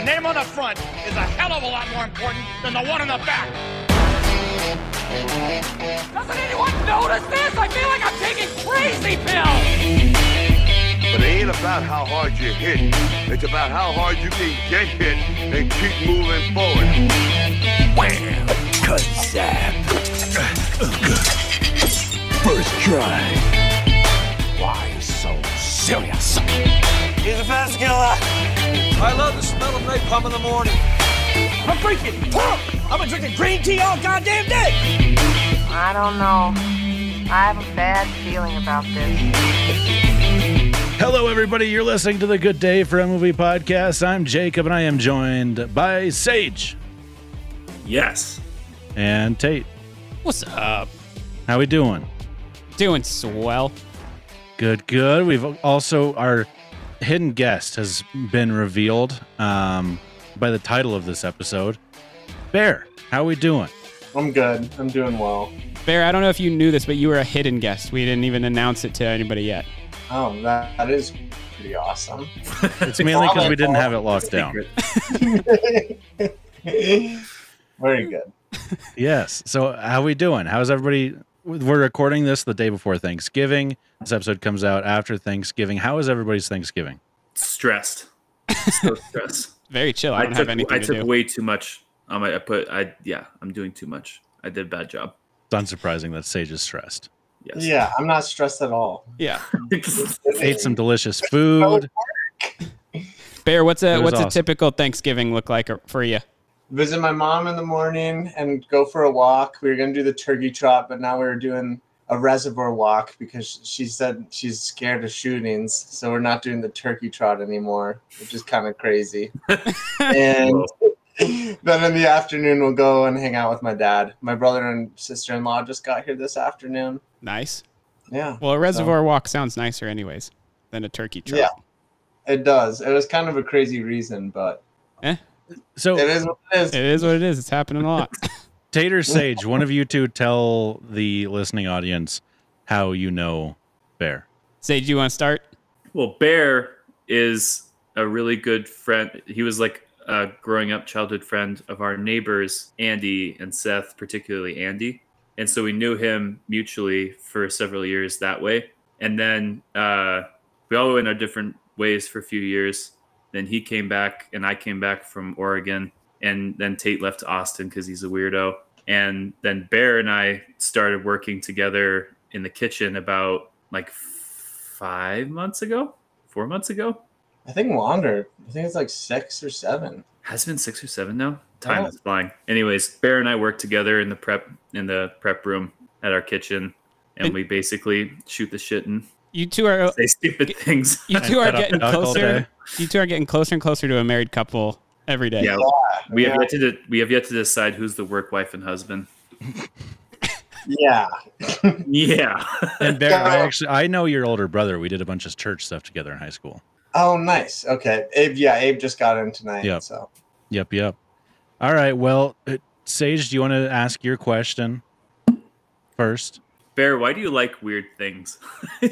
The name on the front is a hell of a lot more important than the one on the back. Doesn't anyone notice this? I feel like I'm taking crazy pills. But it ain't about how hard you hit. It's about how hard you can get hit and keep moving forward. Wham! Kazap! First try. Why so serious? He's a fast killer. I love the smell of napalm in the morning. I'm freaking pumped. I've been drinking green tea all goddamn day. I don't know. I have a bad feeling about this. Hello, everybody. You're listening to the Good Day for a Movie podcast. I'm Jacob, and I am joined by Sage Yes. and Tate. What's up? How we doing? Doing swell. Good, good. We've also our hidden guest has been revealed um, by the title of this episode. Bear, how are we doing? I'm good. I'm doing well. Bear, I don't know if you knew this, but you were a hidden guest. We didn't even announce it to anybody yet. Oh, that, that is pretty awesome. It's mainly because we didn't have it locked down. Very good. Yes. So how are we doing? How's everybody? We're recording this the day before Thanksgiving. This episode comes out after Thanksgiving. How is everybody's Thanksgiving? Stressed. So stressed. Very chill. I I don't took have anything I to took do. way too much. Um, I, I put I yeah. I'm doing too much. I did a bad job. It's unsurprising that Sage is stressed. Yes. Yeah, I'm not stressed at all. yeah. Ate some delicious food. Bear, what's a what's awesome. a typical Thanksgiving look like for you? Visit my mom in the morning and go for a walk. We were gonna do the turkey trot, but now we're doing a reservoir walk because she said she's scared of shootings. So we're not doing the turkey trot anymore, which is kind of crazy. and then in the afternoon we'll go and hang out with my dad. My brother and sister in law just got here this afternoon. Nice. Yeah. Well, a reservoir walk sounds nicer, anyways, than a turkey trot. Yeah. It does. It was kind of a crazy reason, but eh. So it is what it is. It is what it is. It's happening a lot. Tater Sage, one of you two tell the listening audience how you know Bear. Sage, you want to start? Well, Bear is a really good friend. He was like a growing up childhood friend of our neighbors, Andy and Seth, particularly Andy. And so we knew him mutually for several years that way. And then uh, we all went our different ways for a few years. Then he came back, and I came back from Oregon. And then Tate left to Austin because he's a weirdo. And then Bear and I started working together in the kitchen about like five months ago, four months ago. I think longer. I think it's like six or seven. Has it been six or seven now. Time Oh. is flying. Anyways, Bear and I work together in the prep in the prep room at our kitchen, and And- we basically shoot the shit and You two are say stupid things. you two are getting closer. You two are getting closer and closer to a married couple every day. Yeah, we have yeah. yet to de- we have yet to decide who's the work wife and husband. Yeah. Yeah, And Bear, I actually I know your older brother. We did a bunch of church stuff together in high school. Oh, nice. Okay. Abe, yeah, Abe just got in tonight. Yep. So Yep, yep. All right. Well, uh, Sage, do you want to ask your question first? Bear, why do you like weird things? I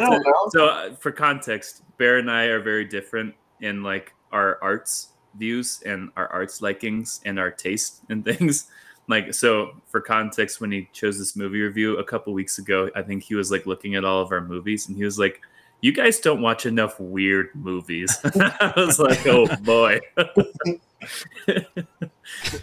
don't it. know. So, uh, for context, Bear and I are very different in like our arts views and our arts likings and our taste in things. Like, so for context, when he chose this movie review a couple weeks ago, I think he was like looking at all of our movies and he was like, "You guys don't watch enough weird movies." I was like, "Oh boy."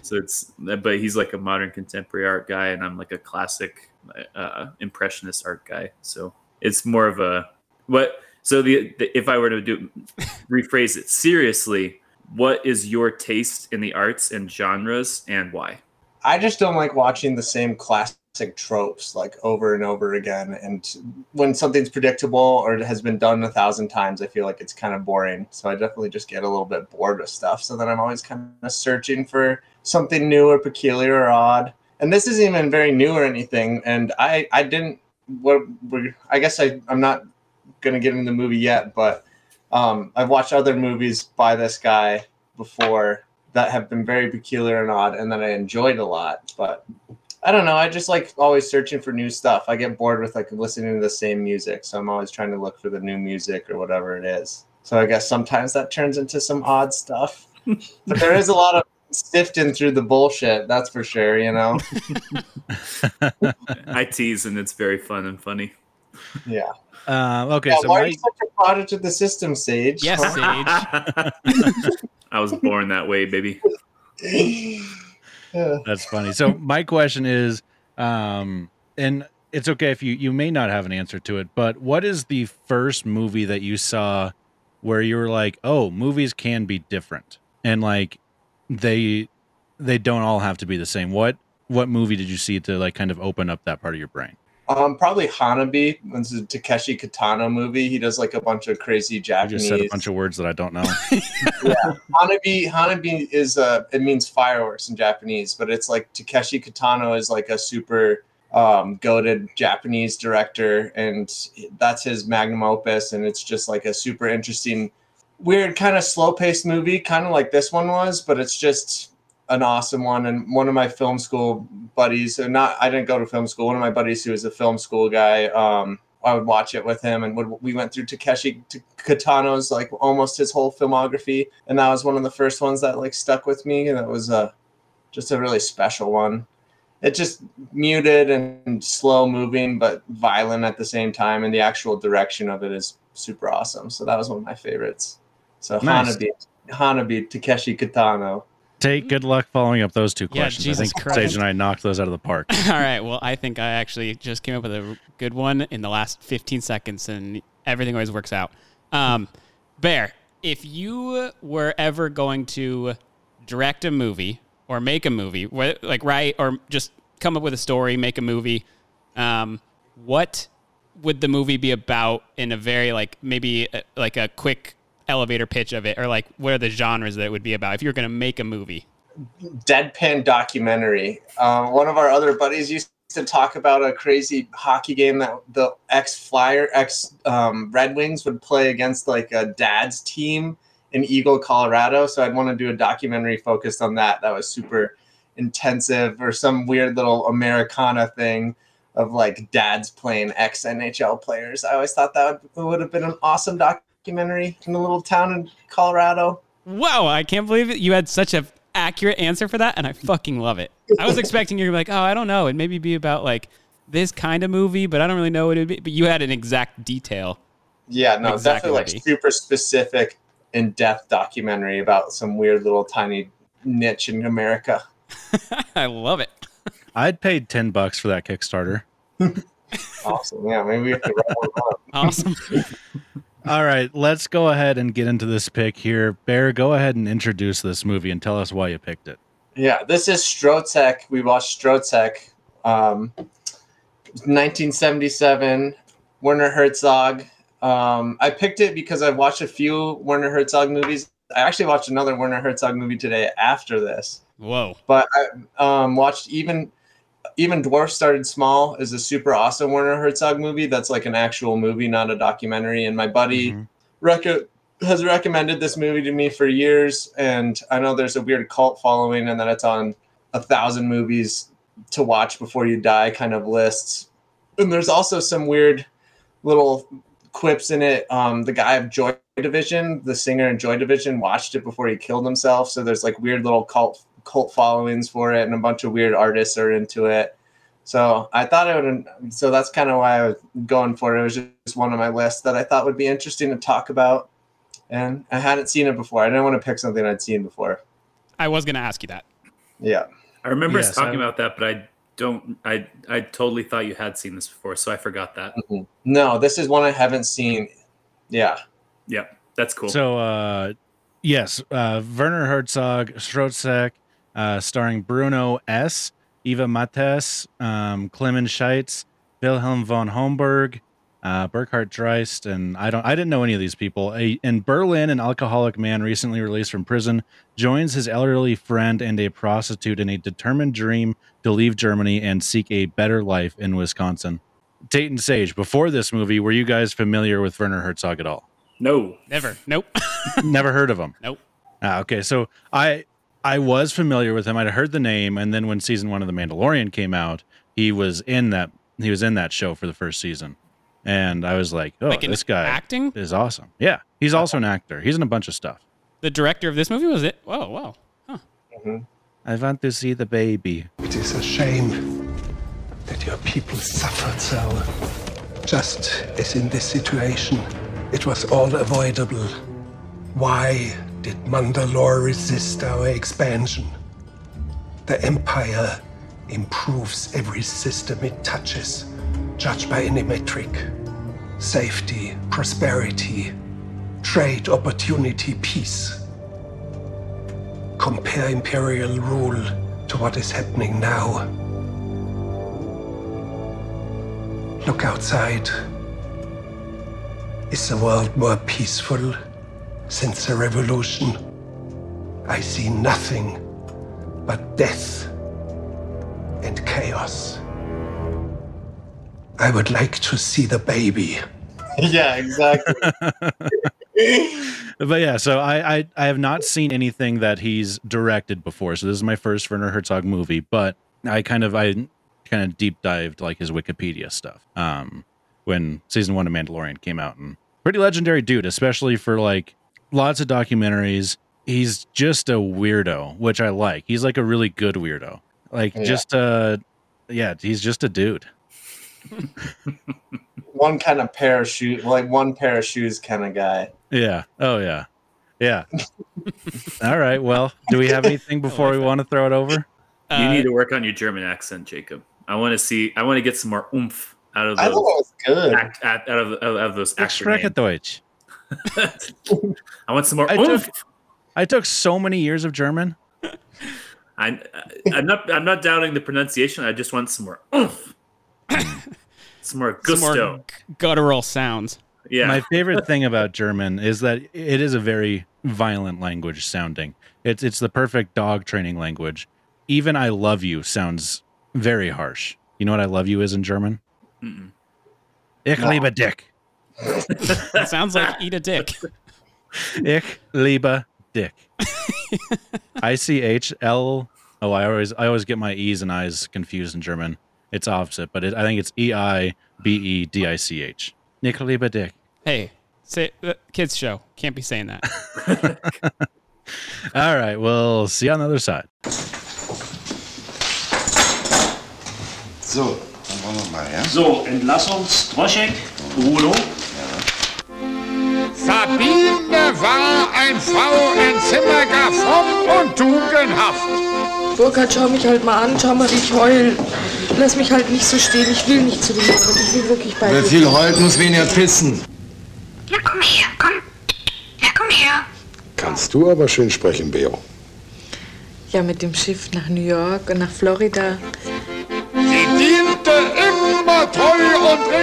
so it's, but he's like a modern contemporary art guy, and I'm like a classic uh, impressionist art guy. So it's more of a what so the, the if i were to do rephrase it seriously what is your taste in the arts and genres and why I just don't like watching the same classic tropes like over and over again. And when something's predictable or it has been done a thousand times, I feel like it's kind of boring. So I definitely just get a little bit bored with stuff. So then I'm always kind of searching for something new or peculiar or odd. And this isn't even very new or anything. And I, I didn't, what, I guess I, I'm not going to get into the movie yet, but um, I've watched other movies by this guy before that have been very peculiar and odd and that I enjoyed a lot. But I don't know. I just like always searching for new stuff. I get bored with like listening to the same music, so I'm always trying to look for the new music or whatever it is. So I guess sometimes that turns into some odd stuff. but there is a lot of sifting through the bullshit, that's for sure, you know. I tease and it's very fun and funny. Yeah. Uh, okay, Yeah, so why are you such a product of the system, Sage? Yes, Sage. I was born that way, baby. That's funny. So my question is, um, and it's okay if you you may not have an answer to it, but what is the first movie that you saw where you were like, oh, movies can be different, and like they they don't all have to be the same. What what movie did you see to like kind of open up that part of your brain? Um, probably Hanabi. This is a Takeshi Kitano movie. He does like a bunch of crazy Japanese. just said a bunch of words that I don't know. yeah, Hanabi. Hanabi is uh, it means fireworks in Japanese, but it's like Takeshi Kitano is like a super um, goaded Japanese director, and that's his magnum opus, and it's just like a super interesting, weird kind of slow paced movie, kind of like this one was, but it's just an awesome one. And one of my film school buddies, or not, I didn't go to film school. One of my buddies who was a film school guy. Um, I would watch it with him, and would, we went through Takeshi Kitano's like almost his whole filmography, and that was one of the first ones that like stuck with me, and it was uh, just a really special one. It just muted and slow moving, but violent at the same time, and the actual direction of it is super awesome. So that was one of my favorites. So Nice. Hanabi, Hanabi, Takeshi Kitano. Take good luck following up those two Yeah, questions. Jesus I think Christ. Sage and I knocked those out of the park. All right. Well, I think I actually just came up with a good one in the last 15 seconds, and everything always works out. Um, Bear, if you were ever going to direct a movie or make a movie, like write or just come up with a story, make a movie, um, what would the movie be about in a very like maybe uh, like a quick elevator pitch of it, or like what are the genres that it would be about if you were going to make a movie? deadpan documentary. Um, one of our other buddies used to talk about a crazy hockey game that the ex Flyer, ex um, Red Wings would play against like a dad's team in Eagle, Colorado. So I'd want to do a documentary focused on that. That was super intensive, or some weird little Americana thing of like dads playing ex NHL players. I always thought that would, would have been an awesome documentary in a little town in Colorado. Wow, I can't believe it. You had such a accurate answer for that, and I fucking love it. I was expecting you to be like, oh, I don't know. It'd maybe be about like this kind of movie, but I don't really know what it'd be. But you had an exact detail. Yeah, no, Exactly definitely like super specific, in depth documentary about some weird little tiny niche in America. I love it. I'd paid ten bucks for that Kickstarter. Awesome. Yeah, maybe we have to write one up. Awesome. All right, let's go ahead and get into this pick here. Bear, go ahead and introduce this movie and tell us why you picked it. Yeah, this is Stroszek. We watched Stroszek, um, 1977, Werner Herzog. Um, I picked it because I've watched a few Werner Herzog movies. I actually watched another Werner Herzog movie today after this. Whoa. but I um, watched even even Dwarf Started Small is a super awesome Werner Herzog movie. That's like an actual movie, not a documentary. And my buddy Mhm. reco- has recommended this movie to me for years. And I know there's a weird cult following, and that it's on a thousand movies to watch before you die kind of lists. And there's also some weird little quips in it. Um, the guy of Joy Division, the singer in Joy Division, watched it before he killed himself. So there's like weird little cult cult followings for it, and a bunch of weird artists are into it. So I thought it would. So that's kind of why I was going for it. It was just one on my list that I thought would be interesting to talk about, and I hadn't seen it before. I didn't want to pick something I'd seen before. I was going to ask you that. Yeah. I remember us talking I- about that, but I don't. I I totally thought you had seen this before, so I forgot that. Mhm. No, this is one I haven't seen. Yeah. Yeah, that's cool. So, uh, yes, uh, Werner Herzog, Stroszek, uh, starring Bruno S., Eva Mattes, um, Clemens Scheitz, Wilhelm von Homburg, uh, Burkhard Dreist, and I don't, I didn't know any of these people. A, in Berlin, an alcoholic man recently released from prison joins his elderly friend and a prostitute in a determined dream to leave Germany and seek a better life in Wisconsin. Tate and Sage, before this movie, were you guys familiar with Werner Herzog at all? no, Never. Nope. Never heard of him. nope. Ah, okay, so I I was familiar with him. I'd heard the name, and then when season one of The Mandalorian came out, he was in that he was in that show for the first season, and I was like, oh, Like this guy acting? is awesome. Yeah, he's also an actor. He's in a bunch of stuff. The director of this movie was it? Whoa, wow. Huh. Mm-hmm. I want to see the baby. It is a shame that your people suffered so. Just as in this situation, it was all avoidable. Why did Mandalore resist our expansion? The Empire improves every system it touches, judged by any metric safety, prosperity, trade, opportunity, peace. Compare imperial rule to what is happening now. Look outside. Is the world more peaceful since the revolution? I see nothing but death and chaos. I would like to see the baby. yeah, exactly. But yeah, so I, I I have not seen anything that he's directed before. So this is my first Werner Herzog movie, but I kind of I kind of deep dived like his Wikipedia stuff. Um when season 1 of Mandalorian came out and pretty legendary dude, especially for like lots of documentaries. He's just a weirdo, which I like. He's like a really good weirdo. Like Yeah. just a yeah, he's just a dude. one kind of pair of shoes, like one pair of shoes kind of guy. Yeah. Oh yeah. Yeah. All right. Well, do we have anything before we want to throw it over? you Uh, need to work on your German accent, Jacob. I want to see. I want to get some more oomph out of I thought it was good. act, act- out of, out of those Ich spreche names. Deutsch. I want some more I oomph. took, I took so many years of German. I, I'm not. I'm not doubting the pronunciation. I just want some more oomph. some more some more gusto. guttural sounds. yeah. My favorite thing about German is that it is a very violent language sounding. It's it's the perfect dog training language. Even I love you sounds very harsh. You know what I love you is in German? Mm-mm. Ich liebe dich. It sounds like eat a dick. Ich liebe dick. I C H L. Oh, I always I always get my E's and I's confused in German. It's opposite, but it, I think it's E I B E D I C H. Ich liebe dick. Hey, say uh, kids show. Can't be saying that. All right, we'll see you on the other side. So, dann wollen wir mal, ja? So, Entlassung, Stroszek, Bruno. War ein Frau in Zimmer gar fromm und tugendhaft. Burkhard, schau mich halt mal an, schau mal, wie ich heul. Lass mich halt nicht so stehen, ich will nicht zu dem Abend, ich will wirklich bei Wer dir. viel heult, muss weniger pissen. Ja, komm her, komm. Ja, komm her. Kannst du aber schön sprechen, Beo. Ja, mit dem Schiff nach New York und nach Florida.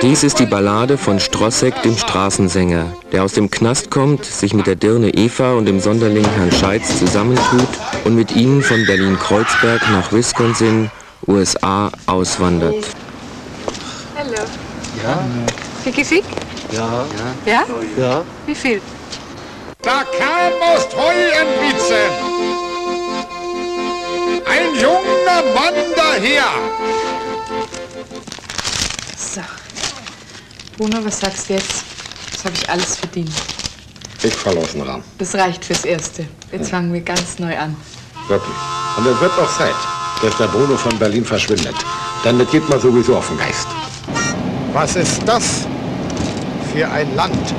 Dies ist die Ballade von Strossek, dem Straßensänger, der aus dem Knast kommt, sich mit der Dirne Eva und dem Sonderling Herrn Scheitz zusammentut und mit ihnen von Berlin-Kreuzberg nach Wisconsin, USA, auswandert. Hallo. Ja? Fick? Ja. Ja? Ja. Wie viel? Da kam aus Treuenwitzen ein junger Mann daher. Bruno, was sagst du jetzt? Das habe ich alles verdient. Ich fall aus dem Rahmen. Das reicht fürs Erste. Jetzt fangen wir ganz neu an. Wirklich. Und es wird auch Zeit, dass der Bruno von Berlin verschwindet. Denn das geht mir sowieso auf den Geist. Was ist das für ein Land,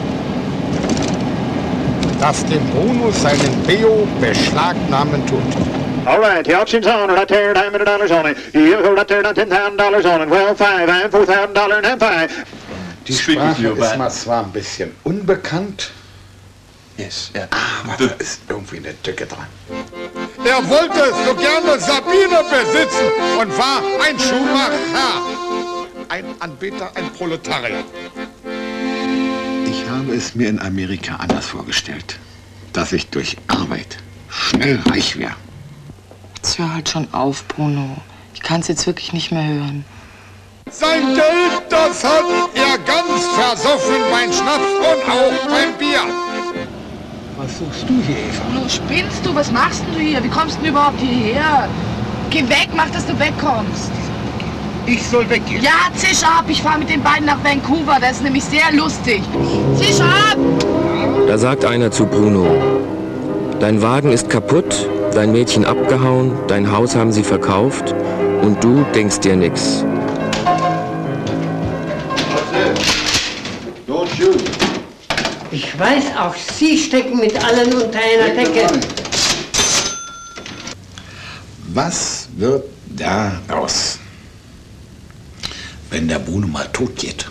das dem Bruno seinen Beo beschlagnahmen tut? All right, yacht in town, right there, nine hundred dollars only. You hold up there, not ten thousand dollars on it. Well, five, thousand dollars and five. Die Sprache ist mir zwar ein bisschen unbekannt, Yes, yeah. aber da ist irgendwie eine Tücke dran. Er wollte so gerne Sabine besitzen und war ein Schuhmacher, ein Anbeter, ein Proletarier. Ich habe es mir in Amerika anders vorgestellt. Dass ich durch Arbeit schnell reich wäre. Jetzt hör halt schon auf, Bruno. Ich kann es jetzt wirklich nicht mehr hören. Sein Geld, das hat er ganz versoffen beim Schnaps und auch beim Bier. Was suchst du hier, Eva? Bruno, spinnst du? Was machst denn du hier? Wie kommst du denn überhaupt hierher? Geh weg, mach, dass du wegkommst. Ich soll weggehen. Ja, zisch ab. Ich fahre mit den beiden nach Vancouver. Das ist nämlich sehr lustig. Zisch ab! Da sagt einer zu Bruno, dein Wagen ist kaputt, dein Mädchen abgehauen, dein Haus haben sie verkauft und du denkst dir nix. Ich weiß, auch Sie stecken mit allen unter einer Decke. Was wird daraus, wenn der Bruno mal tot geht?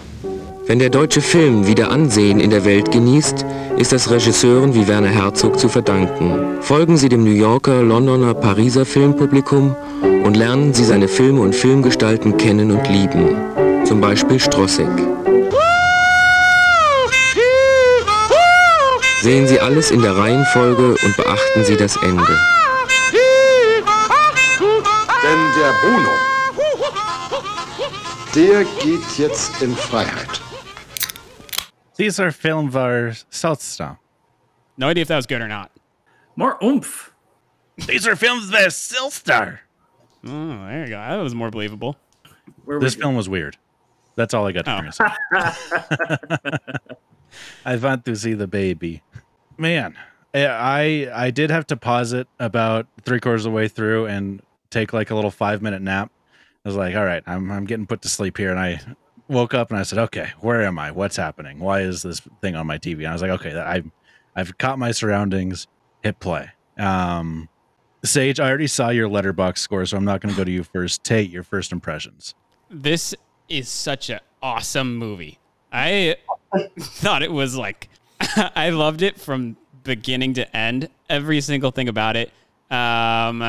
Wenn der deutsche Film wieder Ansehen in der Welt genießt, ist das Regisseuren wie Werner Herzog zu verdanken. Folgen Sie dem New Yorker, Londoner, Pariser Filmpublikum und lernen Sie seine Filme und Filmgestalten kennen und lieben. Zum Beispiel Strossek. Sehen Sie alles in der Reihenfolge und beachten Sie das Ende. Denn der Bruno, der geht jetzt in Freiheit. Dieser Film war seltsam. No idea if that was good or not. More oomph. Dieser Film war seltsam. Oh, there you go. That was more believable. This film was weird. That's all I got to say. I want to see the baby. Man, I I did have to pause it about three quarters of the way through and take like a little five minute nap. I was like, all right, I'm I'm getting put to sleep here, and I woke up and I said, okay, where am I? What's happening? Why is this thing on my TV? And I was like, okay, I I've caught my surroundings. Hit play. Um, Sage, I already saw your Letterboxd score, so I'm not going to go to you first. Tate, your first impressions. This is such an awesome movie. I thought it was like I loved it from beginning to end. Every single thing about it. Um,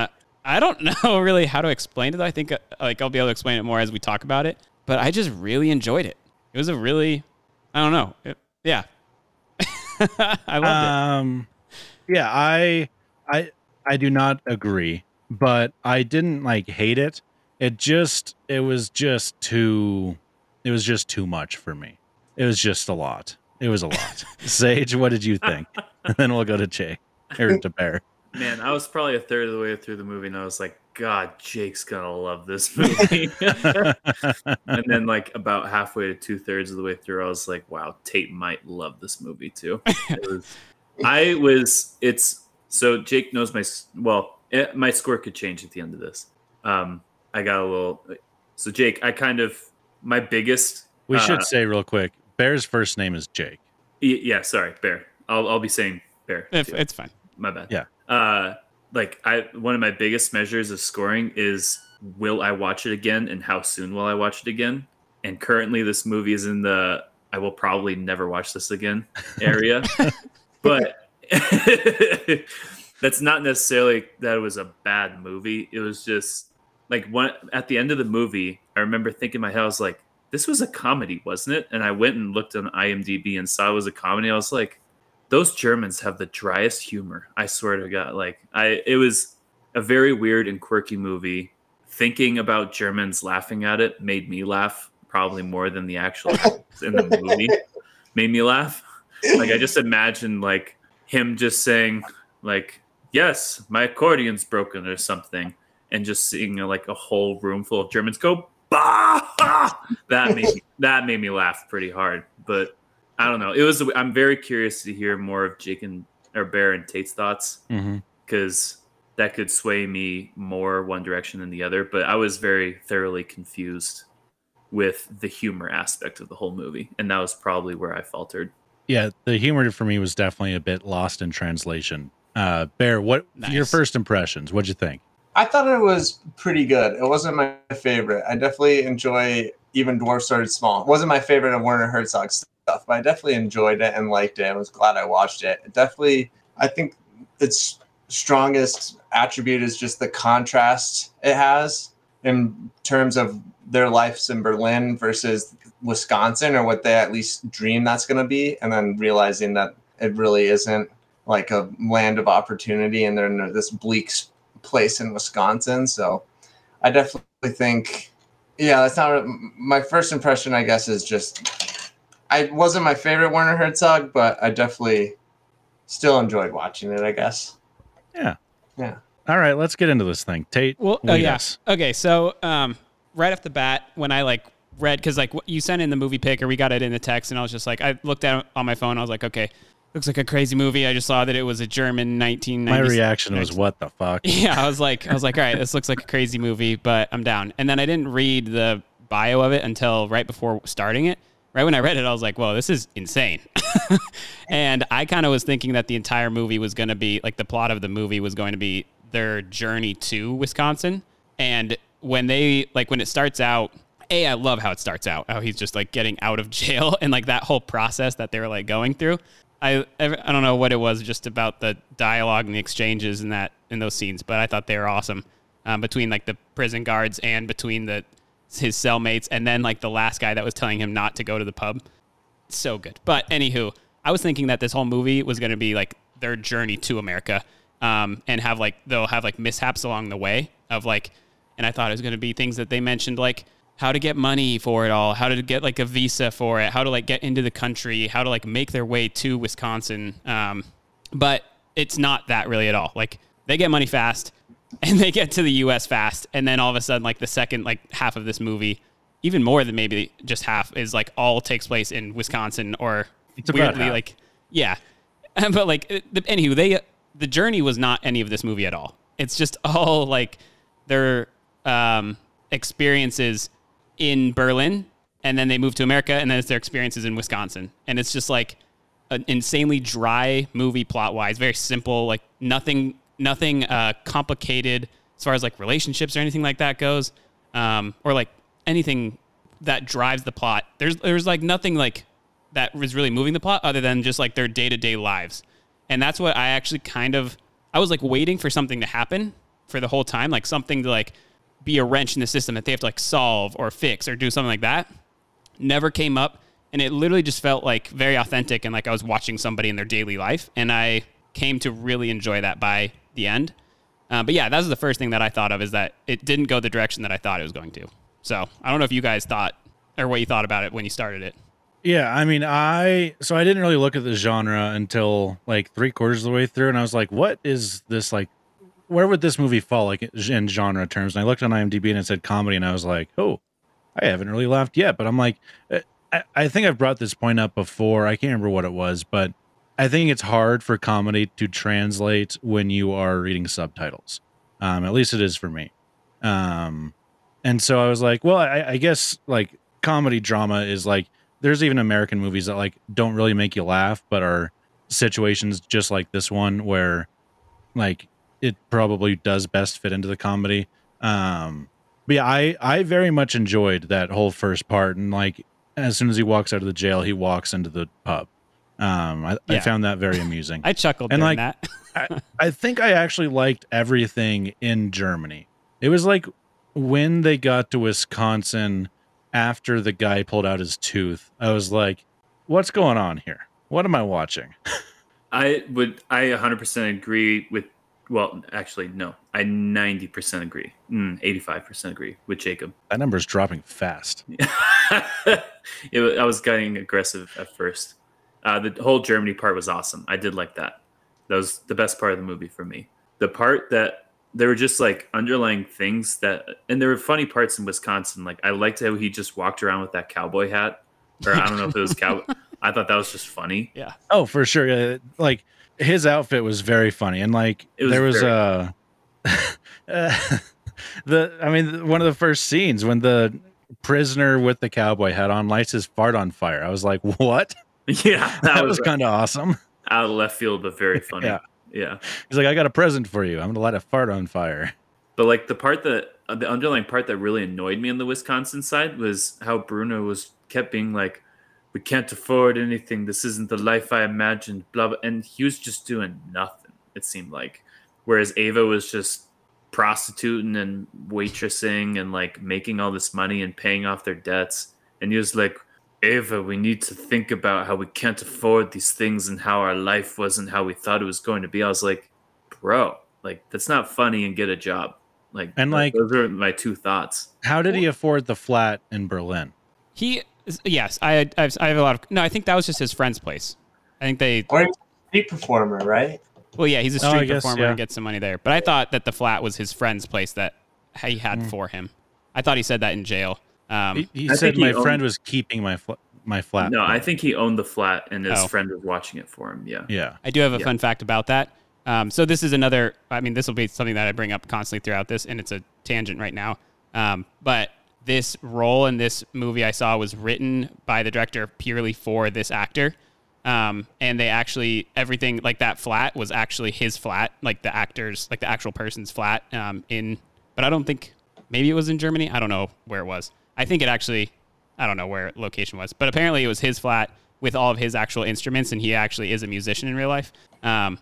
I don't know really how to explain it. I think uh, like I'll be able to explain it more as we talk about it. But I just really enjoyed it. It was a really, I don't know. It- yeah, I loved um, Yeah, I I I do not agree, but I didn't like hate it. It just it was just too it was just too much for me. It was just a lot. It was a lot. Sage, what did you think? And then we'll go to Jay or to Bear. Man, I was probably a third of the way through the movie, and I was like, God, Jake's gonna love this movie. and then, like about halfway to two thirds of the way through, I was like, Wow, Tate might love this movie too. It was, I was. It's so Jake knows my well. It, my score could change at the end of this. Um, I got a little. So Jake, I kind of my biggest. We uh, should say real quick, Bear's first name is Jake. Y- yeah, sorry, Bear. I'll I'll be saying Bear. If- it's fine. My bad. Yeah. Uh, like I one of my biggest measures of scoring is will I watch it again and how soon will I watch it again? And currently, this movie is in the I will probably never watch this again area. but that's not necessarily that it was a bad movie. It was just like one at the end of the movie. I remember thinking in my head, I was like, "This was a comedy, wasn't it?" And I went and looked on IMDb and saw it was a comedy. I was like, "Those Germans have the driest humor." I swear to God, like I, it was a very weird and quirky movie. Thinking about Germans laughing at it made me laugh probably more than the actual in the movie made me laugh. Like I just imagined like him just saying like, "Yes, my accordion's broken" or something, and just seeing like a whole room full of Germans go bah! that made me, that made me laugh pretty hard. But I don't know. It was. I'm very curious to hear more of Jake and or Bear and Tate's thoughts Mhm. because that could sway me more one direction than the other. But I was very thoroughly confused with the humor aspect of the whole movie, and that was probably where I faltered. Yeah, the humor for me was definitely a bit lost in translation. Uh, Bear, what your first impressions? What'd you think? I thought it was pretty good. It wasn't my favorite. I definitely enjoy even Dwarf Started Small. It wasn't my favorite of Werner Herzog's stuff, but I definitely enjoyed it and liked it. I was glad I watched it. It definitely, I think its strongest attribute is just the contrast it has in terms of their lives in Berlin versus Wisconsin, or what they at least dream that's going to be, and then realizing that it really isn't like a land of opportunity and they're in this bleak place in Wisconsin. So I definitely think, yeah, that's not my first impression, I guess, is just I wasn't my favorite Werner Herzog, but I definitely still enjoyed watching it. I guess. Yeah. Yeah. All right, let's get into this thing. Tate, Well, oh lead yeah. Okay, so um, right off the bat, when I like read, because like you sent in the movie pick or we got it in the text, and I was just like, I looked at on my phone, I was like, okay, looks like a crazy movie. I just saw that it was a German 1990s. My reaction was, "What the fuck?" Yeah, I was like, I was like, all right, this looks like a crazy movie, but I'm down. And then I didn't read the bio of it until right before starting it. Right when I read it, I was like, whoa, this is insane. and I kind of was thinking that the entire movie was going to be like the plot of the movie was going to be their journey to Wisconsin. And when they like when it starts out, a I love how it starts out. How he's just like getting out of jail and like that whole process that they were like going through. I I don't know what it was just about the dialogue and the exchanges in that in those scenes, but I thought they were awesome um, between like the prison guards and between the his cellmates, and then like the last guy that was telling him not to go to the pub. So good. But anywho, I was thinking that this whole movie was going to be like their journey to America, um, and have like they'll have like mishaps along the way of like, and I thought it was going to be things that they mentioned like how to get money for it all, how to get like a visa for it, how to like get into the country, how to like make their way to Wisconsin. Um, but it's not that really at all. Like they get money fast and they get to the US fast. And then all of a sudden, like the second like half of this movie, even more than maybe just half, is like all takes place in Wisconsin or It's weirdly half. like yeah. but like the, anywho, they the journey was not any of this movie at all. It's just all like their um, experiences in Berlin, and then they move to America, and then it's their experiences in Wisconsin, and it's just like an insanely dry movie plot wise, very simple, like nothing nothing uh, complicated as far as like relationships or anything like that goes, um, or like anything that drives the plot. There's there's like nothing like that was really moving the plot other than just like their day to day lives, and that's what I actually kind of I was like waiting for something to happen for the whole time, like something to like be a wrench in the system that they have to like solve or fix or do something like that. Never came up, and it literally just felt like very authentic and like I was watching somebody in their daily life, and I came to really enjoy that by the end. Uh, but yeah, that was the first thing that I thought of is that it didn't go the direction that I thought it was going to. So I don't know if you guys thought or what you thought about it when you started it. Yeah, I mean, I so I didn't really look at the genre until like three quarters of the way through, and I was like, "What is this like? Where would this movie fall like in genre terms?" And I looked on IMDb and it said comedy, and I was like, "Oh, I haven't really laughed yet." But I'm like, uh, I, I think I've brought this point up before. I can't remember what it was, but I think it's hard for comedy to translate when you are reading subtitles. Um, at least it is for me. Um, and so I was like, well, I, I guess like comedy drama is like there's even American movies that like don't really make you laugh, but are situations just like this one where like it probably does best fit into the comedy. Um, but yeah, I I very much enjoyed that whole first part, and like as soon as he walks out of the jail, he walks into the pub. Um, I, I found that very amusing. I chuckled and like that. I, I think I actually liked everything in Germany. It was like when they got to Wisconsin after the guy pulled out his tooth. I was like, "What's going on here? What am I watching?" I would, I 100% agree with, well, actually, no, I 90% agree. Mm, 85% agree with Jacob. That number is dropping fast. it, I was getting aggressive at first. Uh, the whole Germany part was awesome. I did like that. That was the best part of the movie for me. The part that there were just like underlying things that, and there were funny parts in Wisconsin. Like I liked how he just walked around with that cowboy hat, or I don't know if it was cow. I thought that was just funny. Yeah. Oh, for sure. Yeah, like his outfit was very funny, and like was there was a. uh, the I mean one of the first scenes when the prisoner with the cowboy hat on lights his fart on fire. I was like, "What?" Yeah, that, was, kind of awesome. out of left field, but very funny. Yeah. yeah. He's like, "I got a present for you. I'm gonna light a fart on fire." But like the part that uh, the underlying part that really annoyed me on the Wisconsin side was how Bruno was kept being like, "We can't afford anything. This isn't the life I imagined." Blah blah, and he was just doing nothing. It seemed like, whereas Ava was just prostituting and waitressing and like making all this money and paying off their debts, and he was like. Ava, we need to think about how we can't afford these things and how our life wasn't how we thought it was going to be. I was like, bro, like that's not funny and get a job. Like And, like- those are my two thoughts. How did he afford the flat in Berlin? He, yes, I, I have, I have a lot of. No, I think that was just his friend's place. I think they. Or he street performer, right? Well, yeah, he's a Oh, street guess, performer yeah. and gets some money there. But I thought that the flat was his friend's place that he had Mm. for him. I thought he said that in jail. Um, He, he said think he my owned- friend was keeping my fl- my flat. No, I think he owned the flat and his Oh. friend was watching it for him. Yeah. Yeah. I do have a Yeah. fun fact about that. Um, so this is another. I mean, this will be something that I bring up constantly throughout this, and it's a tangent right now. Um, but this role in this movie I saw was written by the director purely for this actor. Um, and they actually everything like that flat was actually his flat, like the actor's, like the actual person's flat. Um, in, but I don't think maybe it was in Germany. I don't know where it was. I think it actually, I don't know where location was, but apparently it was his flat with all of his actual instruments, and he actually is a musician in real life. Um,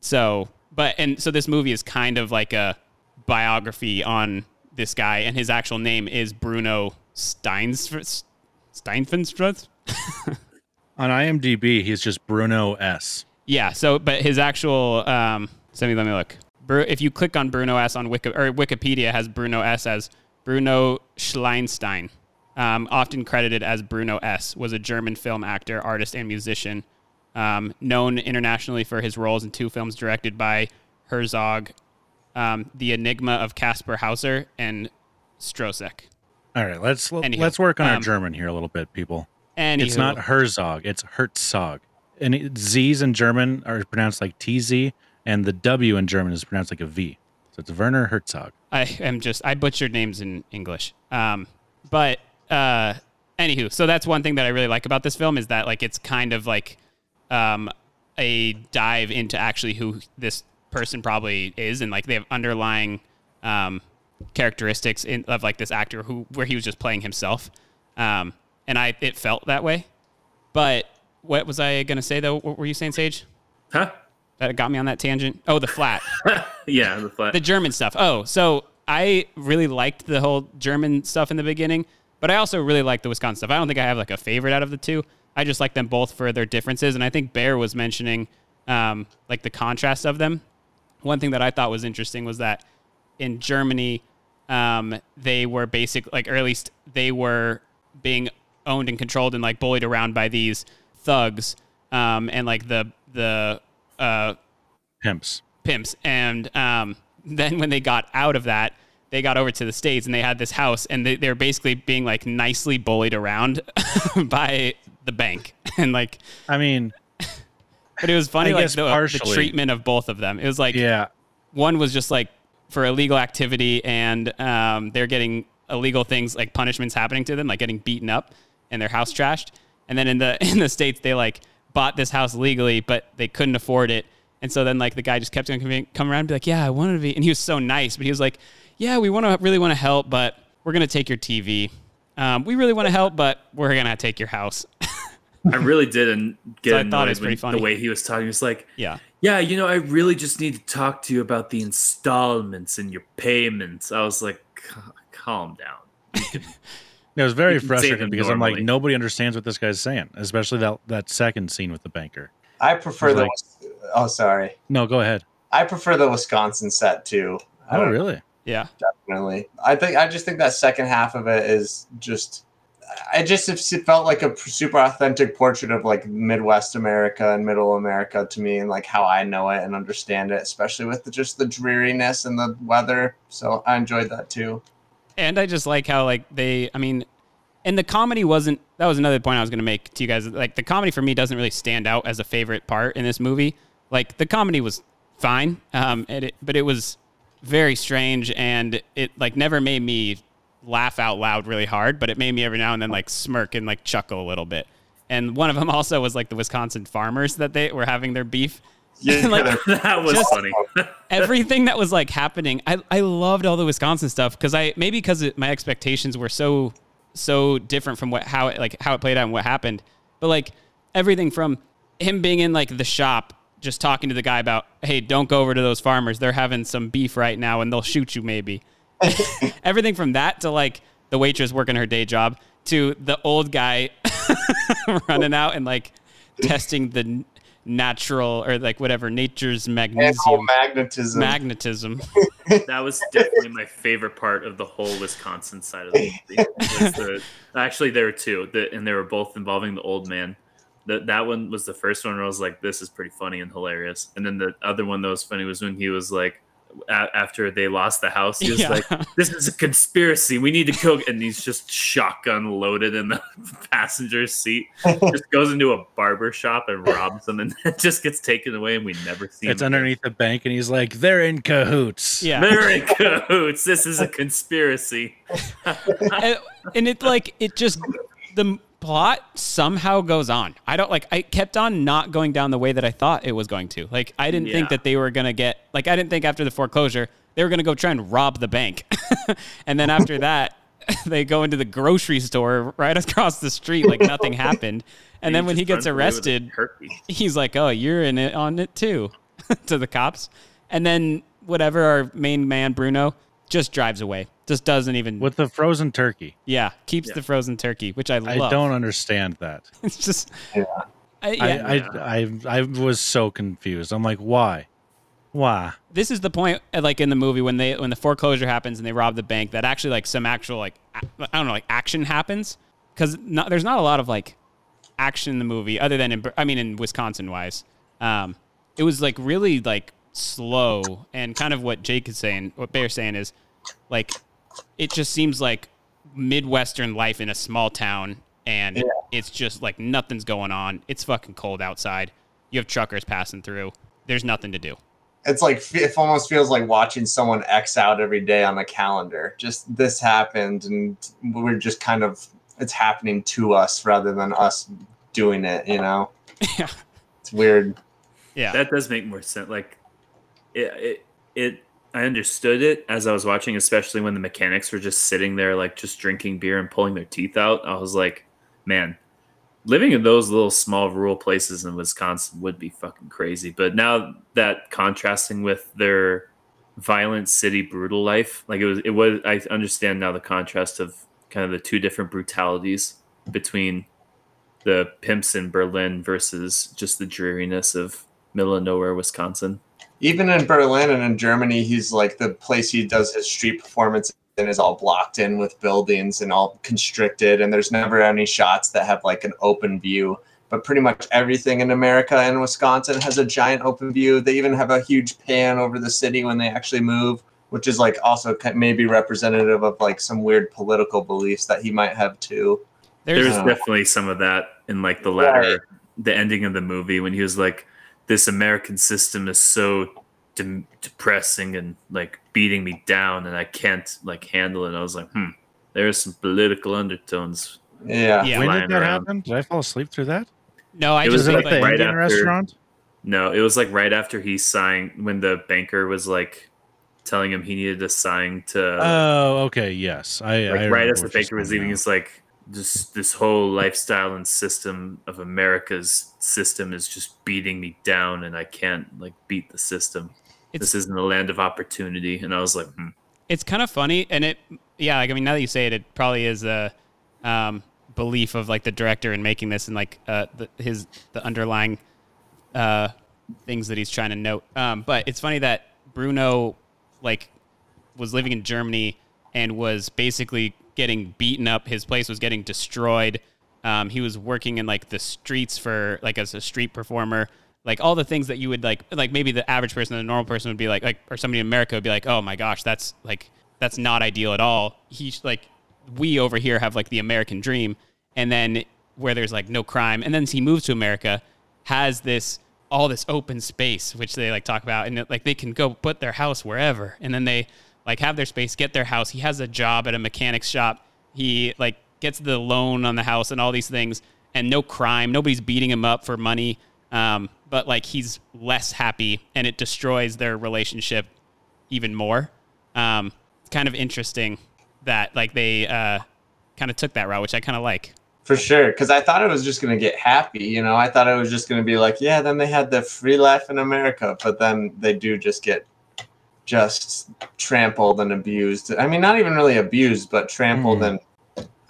so, but and so this movie is kind of like a biography on this guy, and his actual name is Bruno Steins Steinfenstruth. On IMDb, he's just Bruno S. Yeah. So, but his actual um, let me let me look. If you click on Bruno S on Wiki or Wikipedia has Bruno S as Bruno Schleinstein, um, often credited as Bruno S, was a German film actor, artist, and musician, um, known internationally for his roles in two films directed by Herzog, um, The Enigma of Kaspar Hauser and Stroszek. All right, let's Anyhow, let's work on our um, German here a little bit, people. And It's not Herzog, it's Herzog. And it, Z's in German are pronounced like TZ, and the W in German is pronounced like a V. So it's Werner Herzog. I am just I butchered names in English. Um, but uh, anywho, so that's one thing that I really like about this film is that like it's kind of like um, a dive into actually who this person probably is, and like they have underlying um, characteristics in, of like this actor who where he was just playing himself. Um, and I it felt that way. But what was I gonna say though? What were you saying, Sage? Huh? That got me on that tangent. Oh, the flat. Yeah, the flat. the German stuff. Oh, so I really liked the whole German stuff in the beginning, but I also really liked the Wisconsin stuff. I don't think I have like a favorite out of the two. I just like them both for their differences, and I think Bear was mentioning um, like the contrast of them. One thing that I thought was interesting was that in Germany, um, they were basic, like, or at least they were being owned and controlled and like bullied around by these thugs, um, and like the the uh, Pimps. pimps. And um, then when they got out of that, they got over to the states and they had this house, and they, they were basically being like nicely bullied around by the bank, and like I mean, but it was funny like the, the treatment of both of them. It was like Yeah. one was just like for illegal activity, and um, they're getting illegal things like punishments happening to them, like getting beaten up and their house trashed. And then in the in the states, they like bought this house legally, but they couldn't afford it. And so then like the guy just kept on coming come around and be like, yeah, I wanted to be, and he was so nice, but he was like, yeah, we want to really want to help, but we're gonna take your TV. Um, we really want to help, but we're gonna take your house. I really didn't get So I annoyed thought it was pretty when funny. the way he was talking. He was like, Yeah. yeah, you know, I really just need to talk to you about the installments and your payments." I was like, "Calm down." It was very You can say frustrating them because I'm like, nobody understands what this guy's saying, especially that that second scene with the banker. I prefer the. like- oh, sorry. No, go ahead. I prefer the Wisconsin set too. I Oh, don't- really? Yeah. Definitely. I think I just think that second half of it is just. I just felt like a super authentic portrait of like Midwest America and Middle America to me, and like how I know it and understand it, especially with the, just the dreariness and the weather. So I enjoyed that too. and I just like how like they I mean and the comedy wasn't that was another point I was going to make to you guys like the comedy for me doesn't really stand out as a favorite part in this movie like the comedy was fine um it, but it was very strange and it like never made me laugh out loud really hard but it made me every now and then like smirk and like chuckle a little bit. And one of them also was like the Wisconsin farmers that they were having their beef. Yeah, like, that was just- funny. everything that was like happening. I, I loved all the wisconsin stuff because i maybe because my expectations were so so different from what how it like how it played out and what happened. But like everything from him being in like the shop just talking to the guy about hey don't go over to those farmers. They're having some beef right now and they'll shoot you maybe everything from that to like the waitress working her day job to the old guy running out and like testing the natural or like whatever nature's magnesium magnetism magnetism that was definitely my favorite part of the whole Wisconsin side of the movie. the- actually, there were two, the, and they were both involving the old man. That that one was the first one where I was like, "This is pretty funny and hilarious." And then the other one that was funny was when he was like, a- after they lost the house, he was Yeah. like, "This is a conspiracy. We need to kill." And he's just shotgun loaded in the passenger seat. just goes into a barber shop and robs them, and just gets taken away, and we never see It's him. again. underneath the bank, and he's like, "They're in cahoots." Yeah. They're in cahoots. This is a conspiracy. and, and it like it just the plot somehow goes on. I don't like I kept on not going down the way that I thought it was going to. Like I didn't think that they were gonna get like I didn't think after the foreclosure they were gonna go try and rob the bank. and then after that they go into the grocery store right across the street like nothing happened. And And then when he gets runs away with a arrested, he's like, "Oh, you're in it on it too," to the cops. And then whatever our main man Bruno just drives away. Just doesn't even with the frozen turkey. yeah, keeps the frozen turkey, which I love. I don't understand that. It's just yeah. I, yeah. I, I, I, I was so confused. I'm like, why? Why? this is the point uh, like in the movie when they when the foreclosure happens and they rob the bank that actually like some actual like I don't know like action happens because not, there's not a lot of like action in the movie other than in I mean in Wisconsin wise. Um, it was like really like slow and kind of what Jake is saying, what Bear's saying is like it just seems like midwestern life in a small town and Yeah. it's just like nothing's going on. It's fucking cold outside. You have truckers passing through. There's nothing to do. It's like it almost feels like watching someone X out every day on the calendar. Just this happened, and we're just kind of it's happening to us rather than us doing it. You know? Yeah. It's weird. Yeah. That does make more sense. Like it, it, it I understood it as I was watching, especially when the mechanics were just sitting there, like just drinking beer and pulling their teeth out. I was like, man, living in those little small rural places in Wisconsin would be fucking crazy. But now that contrasting with their violent city brutal life, like it was, it was, I understand now the contrast of kind of the two different brutalities between the pimps in Berlin versus just the dreariness of middle of nowhere Wisconsin. Even in Berlin and in Germany, he's like the place he does his street performance and is all blocked in with buildings and all constricted, and there's never any shots that have like an open view. But pretty much everything in America and Wisconsin has a giant open view. They even have a huge pan over the city when they actually move, which is like also maybe representative of like some weird political beliefs that he might have too. There's, Uh, definitely some of that in like the latter, the ending of the movie when he was like, "This American system is so de- depressing and like beating me down, and I can't like handle it." I was like, "Hmm, there's some political undertones." Yeah. Yeah. When did that around. happen? Did I fall asleep through that? No, I It just was like like, right Indian after- restaurant. No, it was like right after he signed when the banker was like telling him he needed to sign to Oh, okay. Yes, I. like I right as the banker was leaving, now. it's like this this whole lifestyle and system of America's system is just beating me down, and I can't like beat the system. It's- this isn't a land of opportunity, and I was like, hmm. it's kind of funny and it yeah like i mean now that you say it it probably is a um, belief of like the director in making this and like uh, the, his the underlying uh, things that he's trying to note um, but it's funny that bruno like was living in germany and was basically getting beaten up. His place was getting destroyed. Um, he was working in like the streets for like as a street performer. Like all the things that you would like like maybe the average person the normal person would be like like or somebody in america would be like oh my gosh that's like that's not ideal at all. He's like we over here have like the american dream. And then where there's like no crime and then he moves to america has this all this open space which they like talk about and like they can go put their house wherever. And then they like have their space get their house. He has a job at a mechanic shop. He like gets the loan on the house and all these things and no crime. Nobody's beating him up for money. Um, but like he's less happy and it destroys their relationship even more. Um, it's kind of interesting that like they uh, kind of took that route which i kind of like. For sure, because I thought it was just gonna get happy. You know, I thought it was just gonna be like, yeah, then they had the free life in America, but then they do just get just trampled and abused. I mean, not even really abused, but trampled and.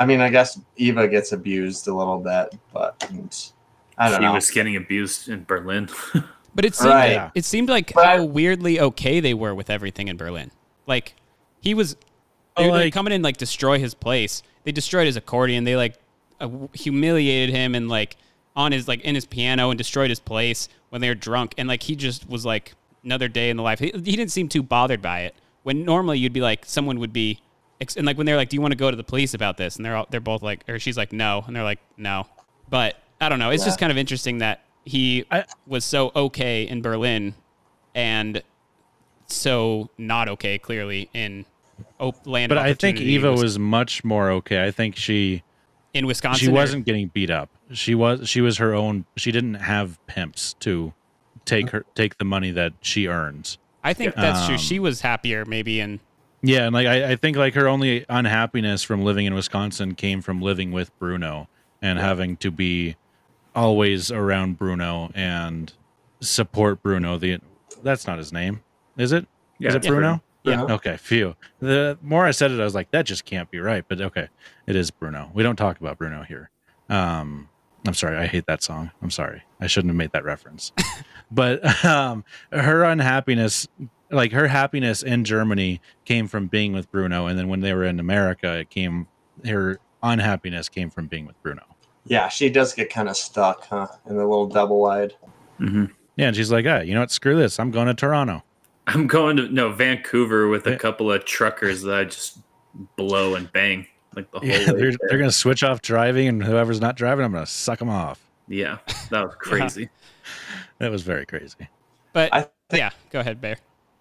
I mean, I guess Eva gets abused a little bit, but and I don't she know. was getting abused in Berlin. But it seemed Right. it seemed like how weirdly okay they were with everything in Berlin. Like he was they Oh, were like- coming in like destroy his place. They destroyed his accordion. They like uh, humiliated him and like on his like in his piano and destroyed his place when they were drunk, and like he just was like another day in the life. He, he didn't seem too bothered by it. When normally you'd be like, someone would be, and like when they're like, "Do you want to go to the police about this?" and they're all, they're both like, or she's like, "No," and they're like, "No," but I don't know. It's just kind of interesting that he was so okay in Berlin, and so not okay clearly in op- land. But I think Eva was much more okay. I think she in Wisconsin. she wasn't getting beat up. She was she was her own. She didn't have pimps to take her take the money that she earns. I think that's true. Um, She was happier maybe in Yeah, and like I, I think like her only unhappiness from living in Wisconsin came from living with Bruno and having to be always around Bruno and support Bruno. The that's not his name, is it? Is Yeah, it yeah. Bruno? Yeah. Okay, phew. The more I said it, I was like, that just can't be right. But okay, it is Bruno. We don't talk about Bruno here. Um, I'm sorry, I hate that song. I'm sorry, I shouldn't have made that reference. but um, her unhappiness, like her happiness in Germany, came from being with Bruno, and then when they were in America, it came her unhappiness came from being with Bruno. Yeah, she does get kind of stuck, huh? In the little double wide. Mm-hmm. Yeah, and she's like, ah, you know what? Screw this. I'm going to Toronto. I'm going to no Vancouver with a couple of truckers that I just blow and bang like the whole Yeah, they're, there. they're going to switch off driving, and whoever's not driving, I'm going to suck them off. Yeah, that was crazy. That was very crazy. But I yeah, go ahead, Bear.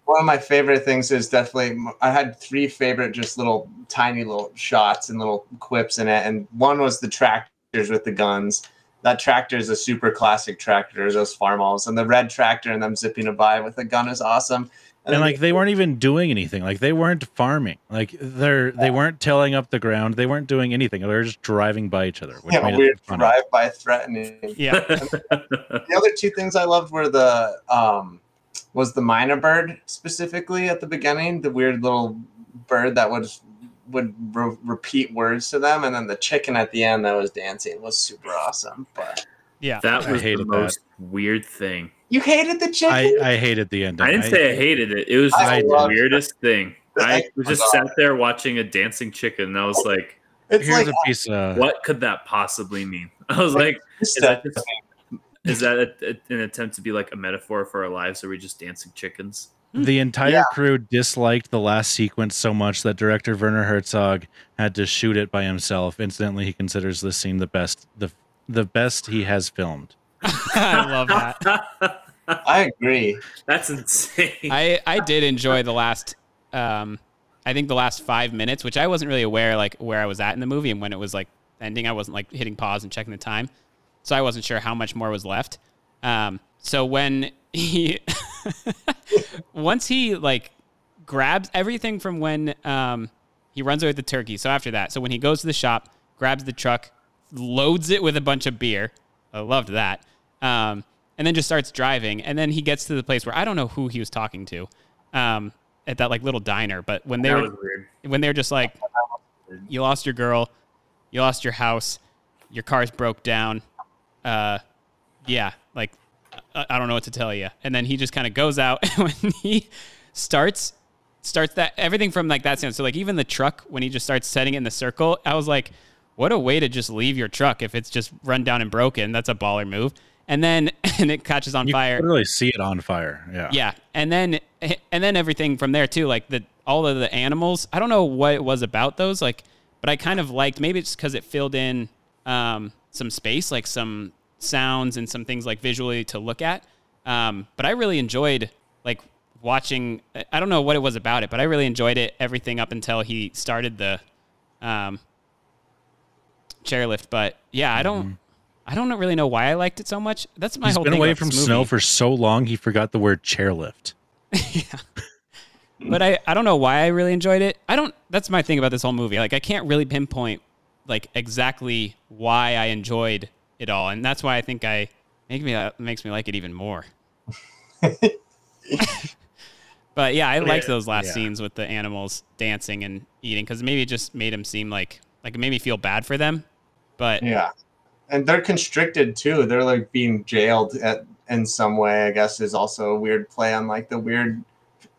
One of my favorite things is definitely I had three favorite just little tiny little shots and little quips in it, and one was the tractors with the guns. That tractor is a super classic tractor, those farmhouse, and the red tractor and them zipping by with a gun is awesome. And, then like they weren't even doing anything. Like they weren't farming. Like they're they weren't tilling up the ground. They weren't doing anything. They were just driving by each other. Which yeah, made weird drive by threatening. Yeah. the other two things I loved were the um was the myna bird specifically at the beginning, the weird little bird that would would re- repeat words to them, and then the chicken at the end that was dancing was super awesome. But yeah, That was the hated that. most weird thing. You hated the chicken. I, I hated the ending. I didn't say I hated it. It was just I the loved weirdest thing. I I just sat there watching a dancing chicken, and I was like, it's Here's like a piece of "What could that possibly mean?" I was like, "Is that, just, is that a, a- an attempt to be like a metaphor for our lives? Are we just dancing chickens?" Hmm. the entire Yeah. crew disliked the last sequence so much that director Werner Herzog had to shoot it by himself. Incidentally, he considers this scene the best the the best he has filmed. I love that. I agree. That's insane. I I did enjoy the last um I think the last 5 minutes, which I wasn't really aware like where I was at in the movie and when it was like ending. I wasn't like hitting pause and checking the time. So I wasn't sure how much more was left. Um so when he once he like grabs everything from when um he runs away with the turkey. So after that, so when he goes to the shop, grabs the truck, loads it with a bunch of beer. I loved that. Um, and then just starts driving. And then he gets to the place where I don't know who he was talking to um, at that like little diner. But when they were when they're just like, you lost your girl, you lost your house, your car's broke down. Uh, yeah, like I, I don't know what to tell you. And then he just kind of goes out and when he starts starts that everything from like that sound. So like even the truck when he just starts setting it in the circle, I was like, what a way to just leave your truck if it's just run down and broken. That's a baller move. And then and it catches on You fire. can literally see it on fire. Yeah. Yeah, and then and then everything from there too, like the all of the animals. I don't know what it was about those, like, but I kind of liked. Maybe it's because it filled in um, some space, like some sounds and some things like visually to look at. Um, but I really enjoyed like watching. I don't know what it was about it, but I really enjoyed it. Everything up until he started the um, chairlift. But yeah, I don't. I don't really know why I liked it so much. That's my He's whole been thing away from snow movie. for so long he forgot the word chairlift. yeah, but I, I don't know why I really enjoyed it. I don't. That's my thing about this whole movie. Like I can't really pinpoint like exactly why I enjoyed it all, and that's why I think I make me uh, makes me like it even more. but yeah, I liked those last Yeah. scenes with the animals dancing and eating because maybe it just made them seem like like it made me feel bad for them. But Yeah. And they're constricted too. They're like being jailed at in some way, I guess is also a weird play on like the weird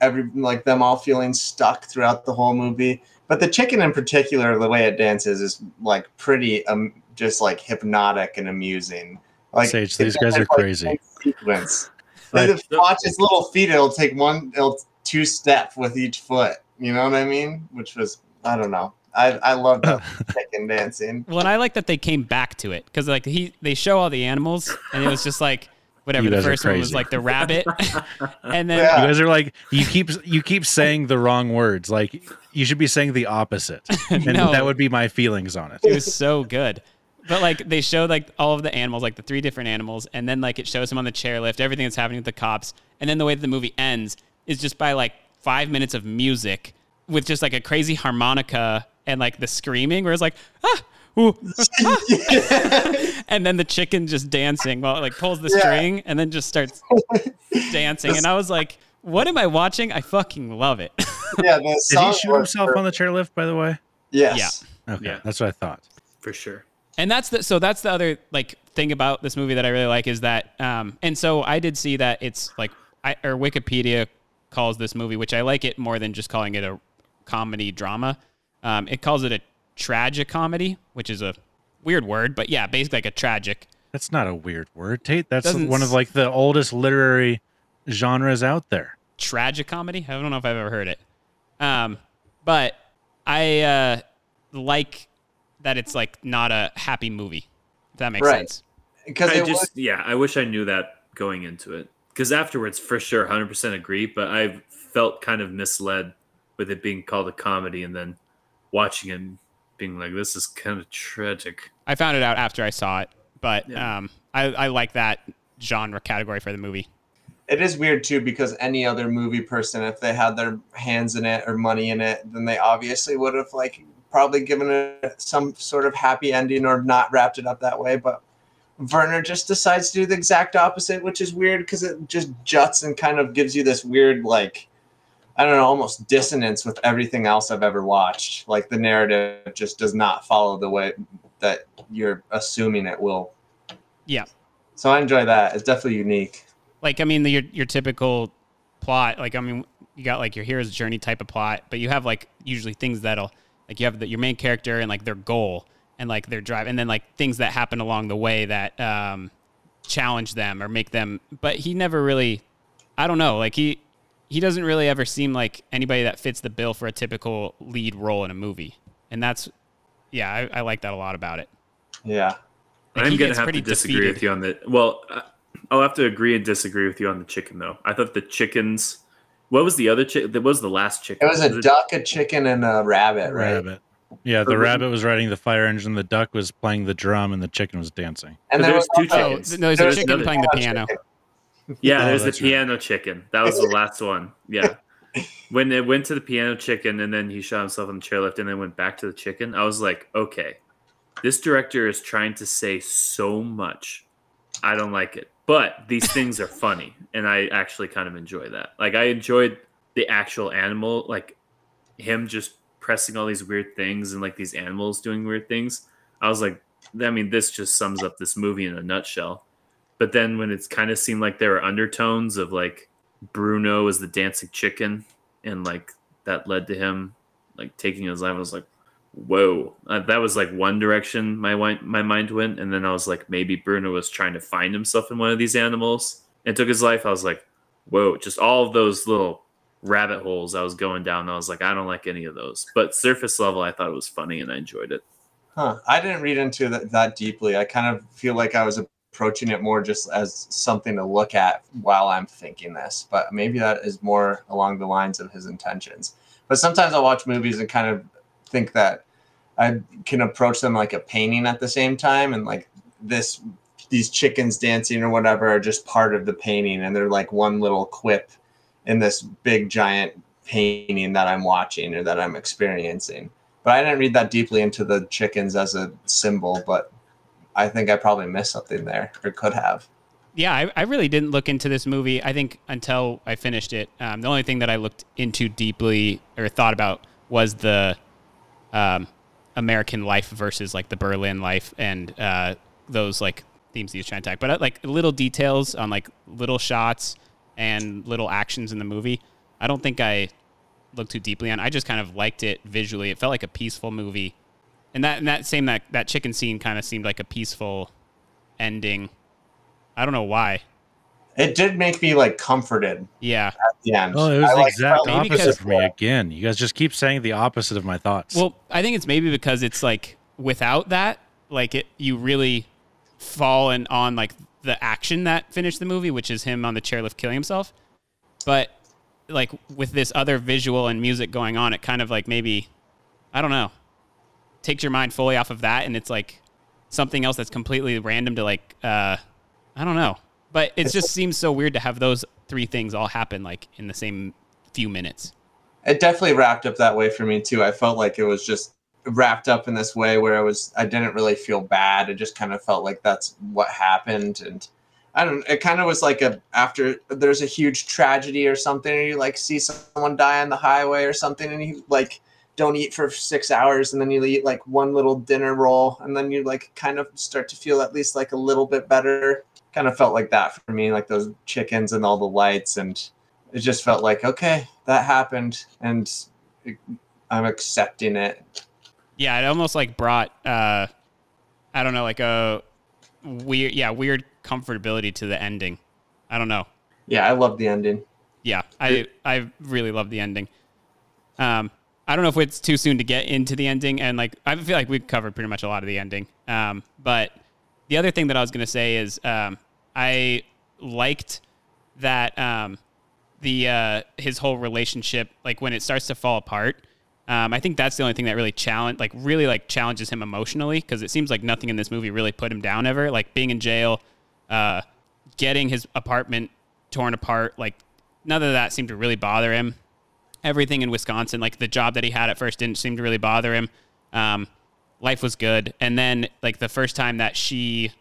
every like them all feeling stuck throughout the whole movie. But the chicken in particular, the way it dances is like pretty um just like hypnotic and amusing. Like Sage, these guys are like crazy. Sequence. Like, if you watch his little feet. It'll take one, it'll two step with each foot. You know what I mean? Which was, I don't know. I I love that chicken dancing. Well, and I like that they came back to it because like he they show all the animals and it was just like whatever. The first one was like the rabbit, and then You guys are like you keep you keep saying the wrong words. Like you should be saying the opposite, and No. that would be my feelings on it. it was so good. But like they showed like all of the animals, like the three different animals, and then like it shows him on the chairlift, everything that's happening with the cops, and then the way that the movie ends is just by like five minutes of music with just like a crazy harmonica and like the screaming, where it's like ah. Ooh, ah. and then the chicken just dancing while it like pulls the Yeah. string and then just starts dancing. And I was like, what am I watching? I fucking love it. Yeah, the Did he shoot was himself on the chairlift? By the way. Yes. Yeah. Okay, Yeah. that's what I thought. for sure. And that's the so that's the other like thing about this movie that I really like is that um and so I did see that it's like I or Wikipedia calls this movie, which I like it more than just calling it a comedy drama. Um, it calls it a tragic comedy, which is a weird word, but yeah, basically like a tragic. That's not a weird word, Tate. That's Doesn't one of like the oldest literary genres out there. tragic comedy. I don't know if I've ever heard it. Um, but I uh, like that it's like not a happy movie. If that makes Right. sense. Because I just was yeah, I wish I knew that going into it. Because afterwards, for sure, hundred percent agree. But I felt kind of misled with it being called a comedy, and then watching it being like, "This is kind of tragic." I found it out after I saw it, but Yeah. um, I, I like that genre category for the movie. it is weird too because any other movie person, if they had their hands in it or money in it, then they obviously would have like probably given it some sort of happy ending or not wrapped it up that way. But Werner just decides to do the exact opposite, which is weird because it just juts and kind of gives you this weird like I don't know, almost dissonance with everything else I've ever watched. Like the narrative just does not follow the way that you're assuming it will. Yeah. So I enjoy that. It's definitely unique. Like, I mean, the, your, your typical plot, like, I mean, you got like your hero's journey type of plot, but you have like usually things that'll, like, you have the, your main character and like their goal and like their drive, and then like things that happen along the way that um, challenge them or make them. But he never really, I don't know, like, he, he doesn't really ever seem like anybody that fits the bill for a typical lead role in a movie. And that's, yeah, I, I like that a lot about it. Yeah. Like, I'm gonna have to disagree defeated. with you on the. Well, uh, I'll have to agree and disagree with you on the chicken though. I thought the chickens. What was the other chicken? That was the last chicken. It was a duck, a chicken, and a rabbit, right? Rabbit. Yeah, the Or- rabbit was riding the fire engine, the duck was playing the drum, and the chicken was dancing. And But there there's was two also- chickens. No, there's there a chicken playing the chicken. Piano. Yeah, Oh, there's the that's right. piano chicken. That was the last one. Yeah. When it went to the piano chicken and then he shot himself on the chairlift and then went back to the chicken, I was like, okay, this director is trying to say so much. I don't like it. But these things are funny and I actually kind of enjoy that. Like I enjoyed the actual animal, like him just pressing all these weird things and like these animals doing weird things. I was like, I mean, this just sums up this movie in a nutshell. But then when it's kind of seemed like there were undertones of like Bruno as the dancing chicken, and like that led to him like taking his life, I was like, whoa, uh, that was like one direction my my mind went, and then I was like, maybe Bruno was trying to find himself in one of these animals and took his life. I was like, whoa, just all of those little rabbit holes I was going down. I was like, I don't like any of those. But surface level, I thought it was funny and I enjoyed it. Huh. I didn't read into that that deeply. I kind of feel like I was approaching it more just as something to look at while I'm thinking this, but maybe that is more along the lines of his intentions. But sometimes I'll watch movies and kind of think that I can approach them like a painting at the same time, and like this, these chickens dancing or whatever are just part of the painting, and they're like one little quip in this big giant painting that I'm watching or that I'm experiencing. But I didn't read that deeply into the chickens as a symbol, but I think I probably missed something there or could have. Yeah, I, I really didn't look into this movie. I think until I finished it, um, the only thing that I looked into deeply or thought about was the um, American life versus like the Berlin life and uh, those like themes he was trying to attack. But uh, like little details on like little shots and little actions in the movie, I don't think I looked too deeply on. I just kind of liked it visually. It felt like a peaceful movie, and that and that same that that chicken scene kind of seemed like a peaceful ending I don't know why. It did make me like comforted Yeah. at the end. Oh, it was I, the like, exact felt- opposite because- for me again. You guys just keep saying the opposite of my thoughts. Well, I think it's maybe because it's like without that, like it, you really fall in on like the action that finished the movie, which is him on the chairlift killing himself. But like with this other visual and music going on, it kind of like maybe, I don't know, takes your mind fully off of that, and it's like something else that's completely random to like, uh, I don't know. But it just seems so weird to have those three things all happen like in the same few minutes. it definitely wrapped up that way for me too. I felt like it was just wrapped up in this way where I was I didn't really feel bad. It just kind of felt like that's what happened and I don't it kind of was like a after there's a huge tragedy or something or you like see someone die on the highway or something and you like don't eat for 6 hours and then you eat like one little dinner roll and then you like kind of start to feel at least like a little bit better. Kind of felt like that for me like those chickens and all the lights and it just felt like okay that happened and i'm accepting it Yeah, it almost like brought uh I don't know, like a weird yeah, weird comfortability to the ending. I don't know. yeah i love the ending Yeah, I I really love the ending. Um I don't know if it's too soon to get into the ending and like I feel like we've covered pretty much a lot of the ending. Um but the other thing that I was to say is um I liked that um the uh his whole relationship like when it starts to fall apart um, I think that's the only thing that really challenge, like really like challenges him emotionally because it seems like nothing in this movie really put him down ever. Like being in jail, uh, getting his apartment torn apart, like none of that seemed to really bother him. Everything in Wisconsin, like the job that he had at first, didn't seem to really bother him. Um, life was good, and then like the first time that she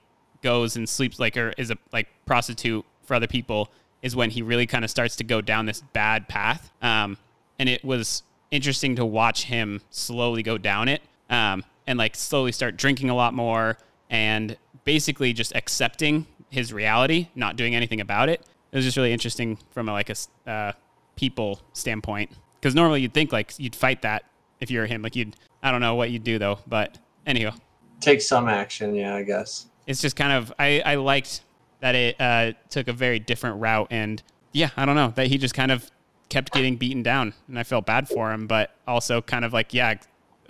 goes and sleeps like or is a like prostitute for other people is when he really kind of starts to go down this bad path. Um, and it was interesting to watch him slowly go down it um, and like slowly start drinking a lot more and basically just accepting his reality, not doing anything about it. It was just really interesting from a, like a uh, people standpoint because normally you'd think like you'd fight that if you're him. Like you'd, I don't know what you'd do though, but anyhow, take some action yeah i guess it's just kind of I, I liked that it uh, took a very different route and yeah i don't know that he just kind of kept getting beaten down and i felt bad for him but also kind of like yeah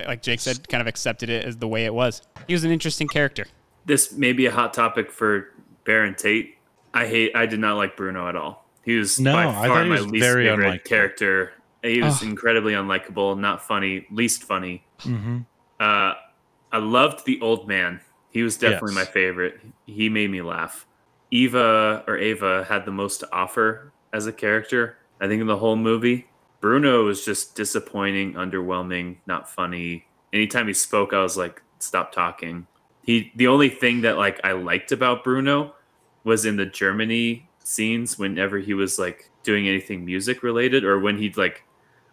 like jake said kind of accepted it as the way it was he was an interesting character This may be a hot topic for Bear and Tate. I hate. I did not like Bruno at all. He was No, by I far my was least very favorite unlikable. character. He was incredibly unlikable, not funny, least funny. hmm Uh, I loved the old man. He was definitely Yes. my favorite. He made me laugh. Eva or Ava had the most to offer as a character. I think in the whole movie, Bruno was just disappointing, underwhelming, not funny. Anytime he spoke, I was like, "Stop talking." He the only thing that like I liked about Bruno was in the Germany scenes whenever he was like doing anything music related or when he'd like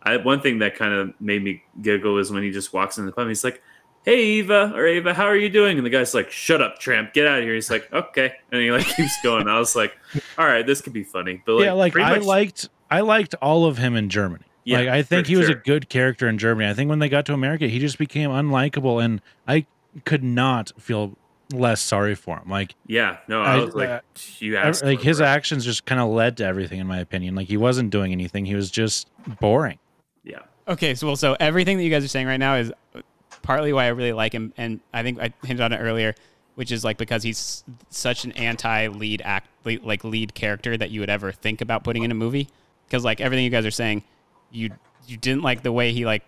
I one thing that kind of made me giggle is when he just walks in the pub and he's like, Hey Eva or Ava, how are you doing? And the guy's like, Shut up, tramp, get out of here. He's like, Okay. And he like keeps going. I was like, All right, this could be funny. But like, yeah, like I much- liked I liked all of him in Germany. Yeah, like I think he was a good character in Germany. I think when they got to America, he just became unlikable, and I could not feel less sorry for him. Like Yeah, no, I, I- was like, uh, you asked like his it. actions just kind of led to everything, in my opinion. Like he wasn't doing anything; he was just boring. Yeah. Okay, so well, so everything that you guys are saying right now is partly why I really like him, and I think I hinted on it earlier, which is like because he's such an anti-lead act, like lead character that you would ever think about putting in a movie. Because like everything you guys are saying, you you didn't like the way he like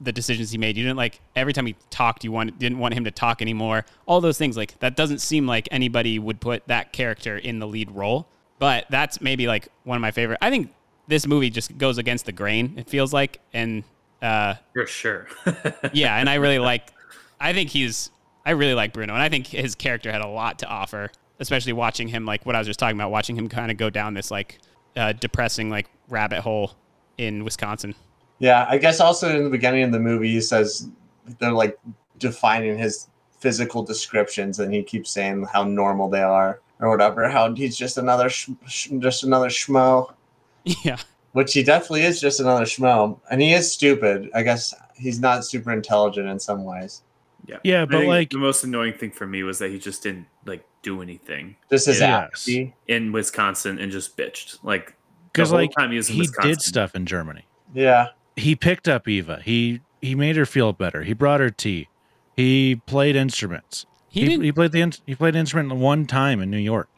the decisions he made. You didn't like every time he talked, you want didn't want him to talk anymore. All those things like that doesn't seem like anybody would put that character in the lead role. But that's maybe like one of my favorite. I think this movie just goes against the grain. It feels like, and uh, For sure. yeah, and I really like. I think he's. I really like Bruno, and I think his character had a lot to offer, especially watching him like what I was just talking about, watching him kind of go down this like uh, depressing like rabbit hole in Wisconsin. Yeah, I guess also in the beginning of the movie, he says they're like defining his physical descriptions, and he keeps saying how normal they are or whatever. How he's just another, sh- sh- just another schmo. Yeah, which he definitely is, just another schmo, and he is stupid. I guess he's not super intelligent in some ways. Yeah. Yeah, I but, like- the most annoying thing for me was that he just didn't like do anything. This is in, in Wisconsin and just bitched. Like the Because whole like time he was in he did stuff in Germany. Yeah. He picked up Eva. He he made her feel better. He brought her tea. He played instruments. He He, he played the he played an instrument one time in New York.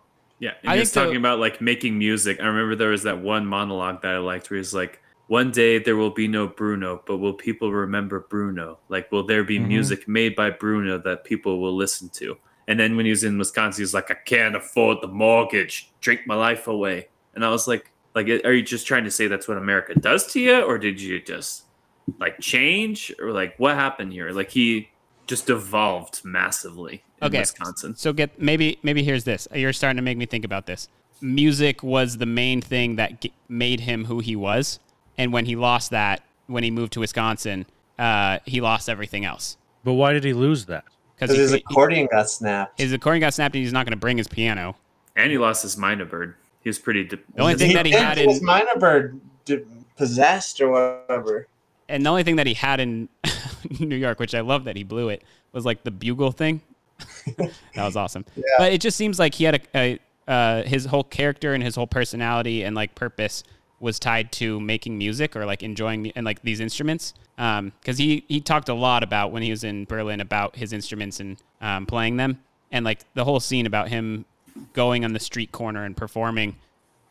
Yeah, and I he was think the- talking about like making music. I remember there was that one monologue that I liked where he's like, "One day there will be no Bruno, but will people remember Bruno? Like, will there be Mhm. music made by Bruno that people will listen to?" And then when he was in Wisconsin, he's like, "I can't afford the mortgage. Drink my life away." And I was like, "Like, are you just trying to say that's what America does to you, or did you just like change, or like what happened here? Like he just evolved massively in Okay. Wisconsin." So get maybe maybe here's this. You're starting to make me think about this. Music was the main thing that g- made him who he was, and when he lost that, when he moved to Wisconsin, uh, he lost everything else. But why did he lose that? Because his accordion got snapped. His accordion got snapped, and he's not going to bring his piano. And he lost his myna bird. He was pretty. De- The only thing that he had get in his myna bird d- possessed or whatever. and the only thing that he had in New York, which I love that he blew it, was like the bugle thing. that was awesome. But it just seems like he had a, a uh, his whole character and his whole personality and like purpose was tied to making music or like enjoying and like these instruments. Because he he talked a lot about when he was in Berlin about his instruments and um, playing them, and like the whole scene about him going on the street corner and performing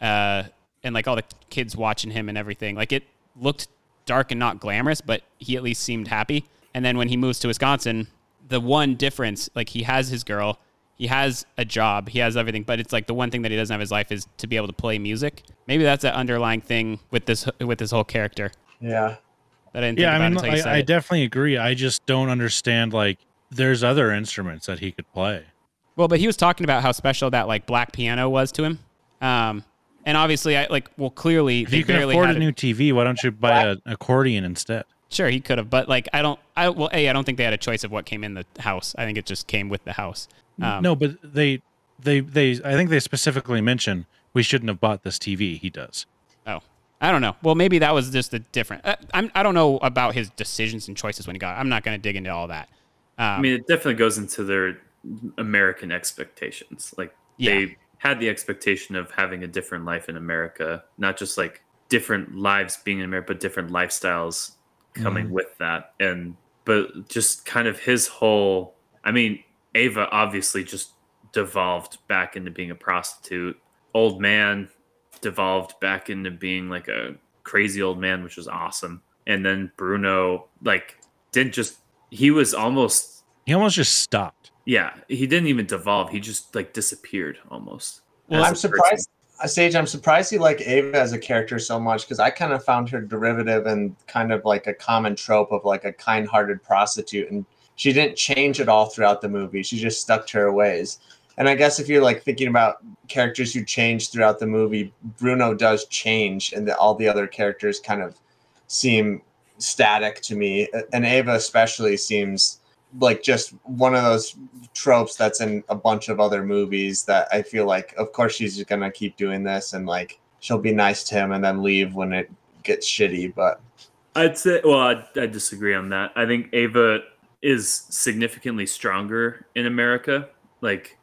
uh, and like all the kids watching him and everything. Like it looked dark and not glamorous, but he at least seemed happy. And then when he moves to Wisconsin, the one difference, like he has his girl, he has a job, he has everything, but it's like the one thing that he doesn't have in his life is to be able to play music. Maybe that's an underlying thing with this with this whole character. Yeah. That I didn't Yeah, think I mean, until you said I, I definitely agree. I just don't understand. Like, there's other instruments that he could play. Well, but he was talking about how special that like black piano was to him. Um, and obviously, I like well, clearly If you can barely afford had a new TV, why don't you buy an accordion instead? Sure, he could have, but like I don't. I well, a I don't think they had a choice of what came in the house. I think it just came with the house. Um, no, but they, they, they. I think they specifically mention we shouldn't have bought this TV. He does. Oh, I don't know. Well, maybe that was just a different. Uh, I'm. I don't know about his decisions and choices when he got. it. I'm not going to dig into all that. Um, I mean, it definitely goes into their American expectations. Like they had the expectation of having a different life in America, not just like different lives being in America, but different lifestyles coming Mhm. with that. And but just kind of his whole. I mean, Ava obviously just devolved back into being a prostitute. Old man devolved back into being like a crazy old man, which was awesome. And then Bruno like didn't just he was almost He almost just stopped. yeah, he didn't even devolve. He just like disappeared almost. Well, I'm a person. surprised. Uh, Sage, I'm surprised you like Ava as a character so much because I kind of found her derivative and kind of like a common trope of like a kind-hearted prostitute, and she didn't change at all throughout the movie. She just stuck to her ways. And I guess if you're like thinking about characters who change throughout the movie, Bruno does change, and the, all the other characters kind of seem static to me. And Ava especially seems like just one of those tropes that's in a bunch of other movies that I feel like of course she's just gonna keep doing this and like she'll be nice to him and then leave when it gets shitty. But I'd say, well, I, I disagree on that. I think Ava is significantly stronger in America. Like,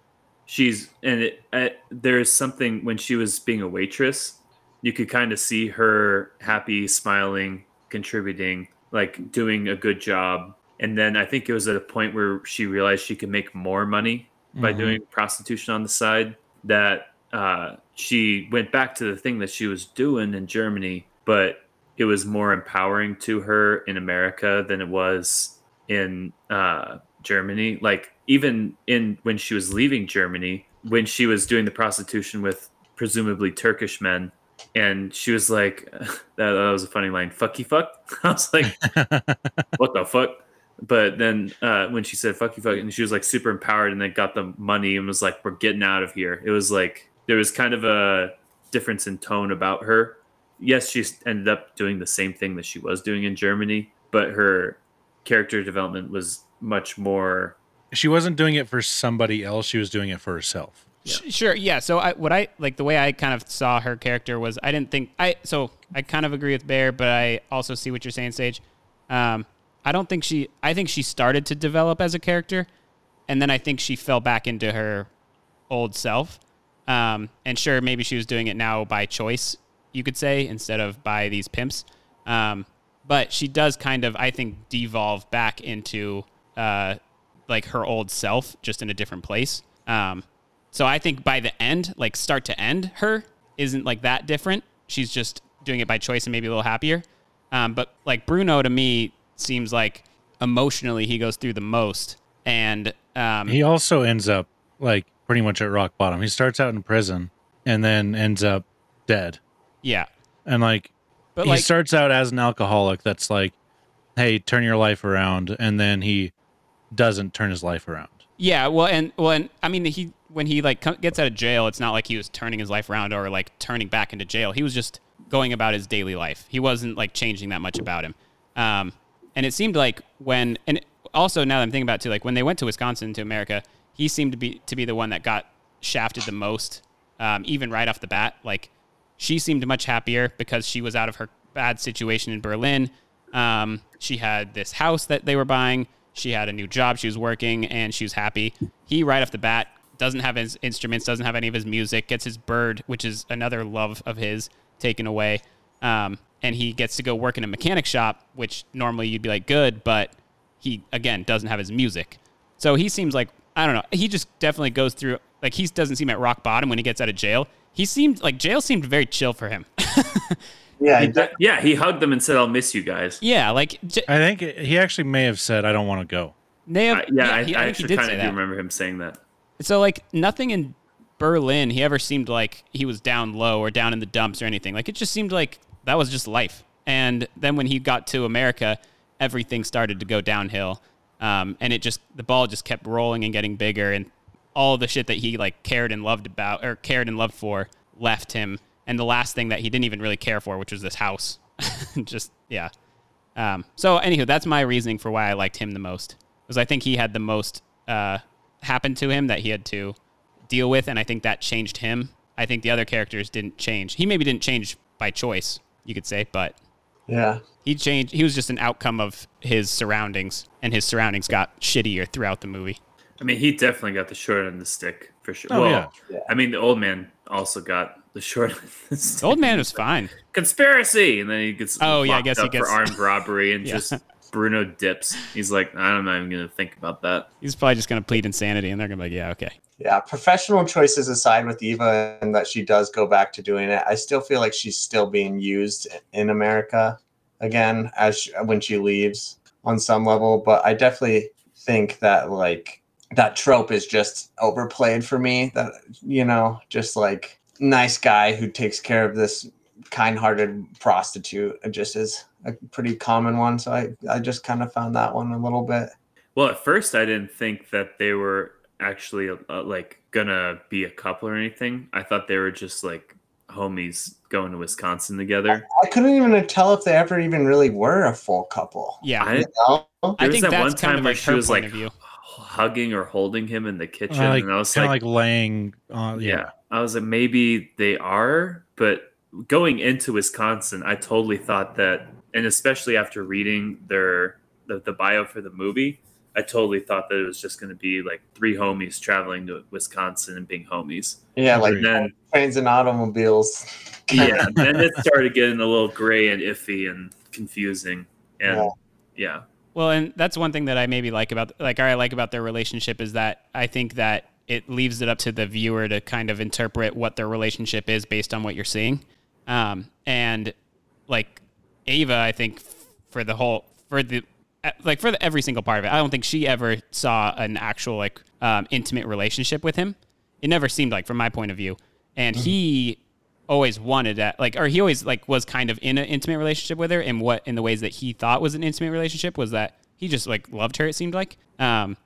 she's, and it, uh, there's something when she was being a waitress, you could kind of see her happy, smiling, contributing, like doing a good job. And then I think it was at a point where she realized she could make more money by Mhm. doing prostitution on the side that uh, she went back to the thing that she was doing in Germany, but it was more empowering to her in America than it was in uh, Germany. Like even in when she was leaving Germany, when she was doing the prostitution with presumably Turkish men, and she was like, that, that was a funny line, "Fucky fuck." I was like, "What the fuck?" But then uh, when she said "fuck you, fuck," and she was like super empowered, and then got the money and was like, "We're getting out of here." It was like there was kind of a difference in tone about her. Yes, she ended up doing the same thing that she was doing in Germany, but her character development was much more. She wasn't doing it for somebody else. She was doing it for herself. Sh- Sure, yeah. So I what I like the way I kind of saw her character was I didn't think I so I kind of agree with Bear, but I also see what you're saying, Sage. Um, I don't think she. I think she started to develop as a character, and then I think she fell back into her old self. Um, and sure, maybe she was doing it now by choice, you could say, instead of by these pimps. Um, but she does kind of, I think, devolve back into uh, like her old self, just in a different place. Um, so I think by the end, like start to end, her isn't like that different. She's just doing it by choice and maybe a little happier. Um, but like Bruno to me seems like emotionally he goes through the most, and um, He also ends up like pretty much at rock bottom. He starts out in prison and then ends up dead. yeah, And like But, he like- starts out as an alcoholic that's like, hey, turn your life around, and then he doesn't turn his life around. Yeah, well, and well, and I mean, he when he like gets out of jail, it's not like he was turning his life around or like turning back into jail. He was just going about his daily life. He wasn't like changing that much about him. Um, and it seemed like when, and also now that I'm thinking about it too, like when they went to Wisconsin to America, he seemed to be to be the one that got shafted the most, um, even right off the bat. Like she seemed much happier because she was out of her bad situation in Berlin. Um, she had this house that they were buying. She had a new job. She was working and she was happy. He, right off the bat, doesn't have his instruments, doesn't have any of his music, gets his bird, which is another love of his, taken away. Um, and he gets to go work in a mechanic shop, which normally you'd be like, good, but he, again, doesn't have his music. So he seems like, I don't know, he just definitely goes through, like, he doesn't seem at rock bottom when he gets out of jail. He seemed like jail seemed very chill for him. Yeah, He- yeah. He hugged them and said, "I'll miss you guys." Yeah, like I think he actually may have said, "I don't want to go." They have, Uh, yeah, I, he- I, think actually did kind of do remember him saying that. So like nothing in Berlin he ever seemed like he was down low or down in the dumps or anything. Like it just seemed like that was just life. And then when he got to America, everything started to go downhill. Um, and it just the ball just kept rolling and getting bigger and all the shit that he like cared and loved about or cared and loved for left him. And the last thing that he didn't even really care for, which was this house. just yeah. Um, so anywho, that's my reasoning for why I liked him the most. Was I think he had the most uh, happen to him that he had to deal with, and I think that changed him. I think the other characters didn't change. He maybe didn't change by choice, you could say, but Yeah. he changed. He was just an outcome of his surroundings, and his surroundings got shittier throughout the movie. I mean, he definitely got the short end of the stick for sure. Oh, well, yeah. I mean, the old man also got the short end of the stick. The old man was fine. Conspiracy, and then he gets Oh, yeah, I guess he gets- for armed robbery, and Yeah. just Bruno dips. He's like, I'm not even gonna think about that. He's probably just gonna plead insanity, and they're gonna be like, "Yeah, okay." Yeah, professional choices aside with Eva and that she does go back to doing it, I still feel like she's still being used in America again as she, when she leaves on some level. But I definitely think that like that trope is just overplayed for me. That you know, just like nice guy who takes care of this kind-hearted prostitute. It just is a pretty common one. So I I just kind of found that one a little bit. Well, at first, I didn't think that they were actually uh, like gonna be a couple or anything. I thought they were just like homies going to Wisconsin together. I couldn't even tell if they ever even really were a full couple. Yeah, I, You know? there was think that that's one kind time of where like she was like hugging or holding him in the kitchen, Uh, like, and I was kind like, of like laying on. yeah. Yeah. I was like, maybe they are, but going into Wisconsin, I totally thought that, and especially after reading their the, the bio for the movie, I totally thought that it was just going to be like three homies traveling to Wisconsin and being homies. Yeah, like And then trains and automobiles. yeah, then it started getting a little gray and iffy and confusing, and Yeah. yeah. Well, and that's one thing that I maybe like about like or I like about their relationship is that I think that it leaves it up to the viewer to kind of interpret what their relationship is based on what you're seeing. Um, and like Ava, I think for the whole for the uh, like for the, every single part of it, I don't think she ever saw an actual like um, intimate relationship with him. It never seemed like, from my point of view, and he always wanted that like or he always like was kind of in an intimate relationship with her and what in the ways that he thought was an intimate relationship was that he just like loved her it seemed like. Um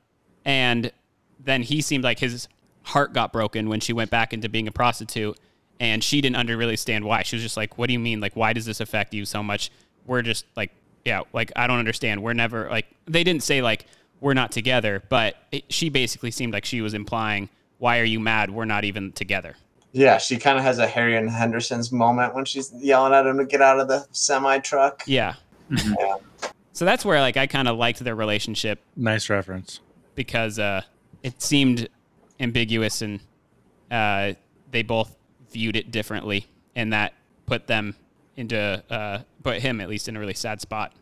and then he seemed like his heart got broken when she went back into being a prostitute and she didn't under really stand why she was just like what do you mean like why does this affect you so much we're just like yeah like i don't understand we're never like they didn't say like we're not together but it, she basically seemed like she was implying why are you mad we're not even together Yeah, she kind of has a Harry and Henderson's moment when she's yelling at him to get out of the semi truck. Yeah. Yeah. So that's where like I kind of liked their relationship Nice reference. because uh, it seemed ambiguous and uh, they both viewed it differently, and that put them into uh, put him at least in a really sad spot.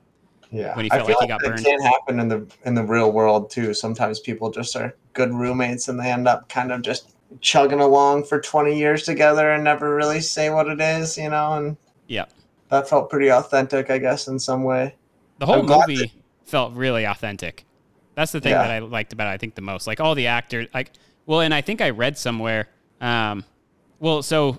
Yeah, when he I felt feel like he got that burned. can happen in the in the real world too. Sometimes people just are good roommates and they end up kind of just chugging along for 20 years together and never really say what it is, you know, and Yeah, that felt pretty authentic, I guess, in some way. the whole movie felt really authentic. That's the thing Yeah. that I liked about it. I think the most, like all the actors, like well, and I think I read somewhere. Um, well, so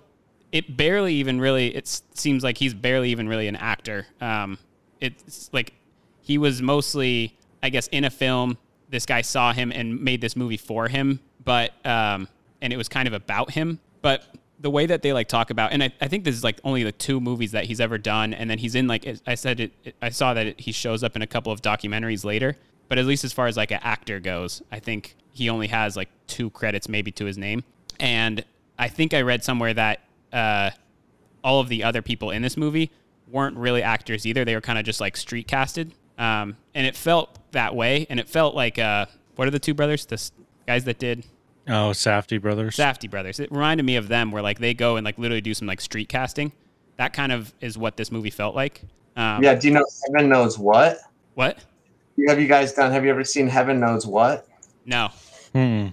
it barely even really. It seems like he's barely even really an actor. Um, it's like he was mostly, I guess, in a film. This guy saw him and made this movie for him, but um, and it was kind of about him. But the way that they like talk about, and I, I think this is like only the two movies that he's ever done, and then he's in like I said, it, it- I saw that it, he shows up in a couple of documentaries later. But at least as far as like an actor goes, I think he only has like two credits maybe to his name. And I think I read somewhere that uh, all of the other people in this movie weren't really actors either. They were kind of just like street casted. Um, and it felt that way. And it felt like, uh, what are the two brothers? The guys that did Oh, Safdie brothers. Safdie brothers. It reminded me of them where like they go and like literally do some like street casting. That kind of is what this movie felt like. Um, yeah, do you know Heaven Knows What? What? Have you guys done? Have you ever seen Heaven Knows What? No. Hmm.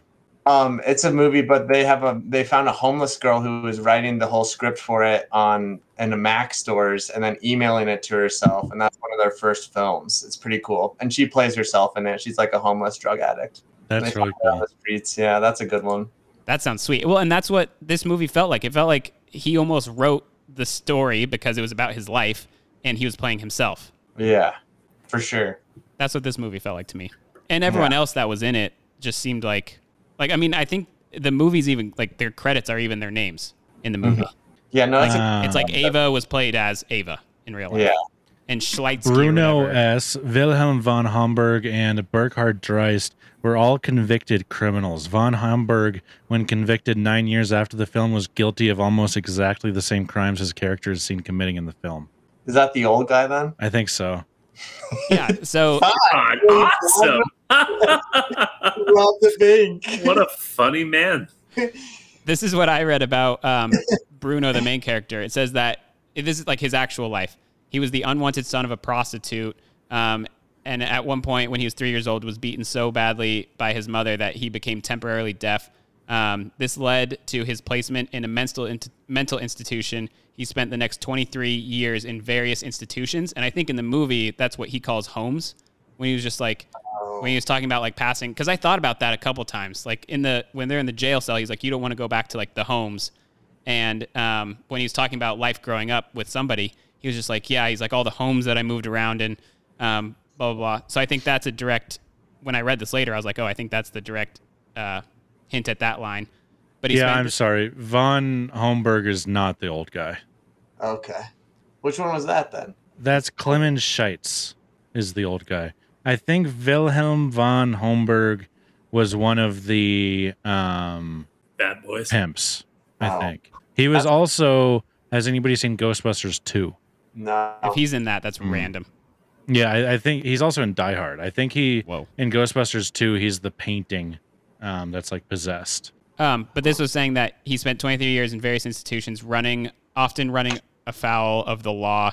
Um, it's a movie, but they have a they found a homeless girl who was writing the whole script for it on in the Mac stores and then emailing it to herself, and that's one of their first films. It's pretty cool, and she plays herself in it. She's like a homeless drug addict. That's They really find her on cool. the streets. Yeah, that's a good one. That sounds sweet. Well, and that's what this movie felt like. It felt like he almost wrote the story because it was about his life and he was playing himself. Yeah, for sure. That's what this movie felt like to me. And everyone Yeah. else that was in it just seemed like like I mean, I think the movies even like their credits are even their names in the movie. Mm-hmm. Yeah, no, Like, that's a- it's like Ava was played as Ava in real life. Yeah. And Schleitzky or Bruno. S., Wilhelm von Homburg, and Burkhard Dreist were all convicted criminals. Von Homburg, when convicted nine years after the film, was guilty of almost exactly the same crimes his character is seen committing in the film. Is that the old guy then? I think so. Yeah. So God, awesome. Rob the bank. What a funny man. this is what I read about um, Bruno, the main character. It says that this is like his actual life. He was the unwanted son of a prostitute, um, and at one point, when he was three years old, was beaten so badly by his mother that he became temporarily deaf. Um, this led to his placement in a mental int- mental institution. He spent the next 23 years in various institutions, and I think in the movie that's what he calls homes. When he was just like, when he was talking about like passing, because I thought about that a couple times. Like in the when they're in the jail cell, he's like, you don't want to go back to like the homes. And um, when he was talking about life growing up with somebody, he was just like, yeah, he's like all the homes that I moved around in, um, blah blah blah. So I think that's a direct. When I read this later, I was like, oh, I think that's the direct uh, hint at that line. But he yeah, I'm sorry. Von Homburg is not the old guy. Okay. Which one was that then? That's Clemens Scheitz is the old guy. I think Wilhelm von Homburg was one of the um, Bad boys. pimps. I Oh. think he was also. Has anybody seen Ghostbusters two? No. if he's in that, that's Hmm. random. Yeah, I, I think he's also in Die Hard. I think he Whoa. in Ghostbusters two. He's the painting um, that's like possessed. Um, but this was saying that he spent 23 years in various institutions, running, often running afoul of the law.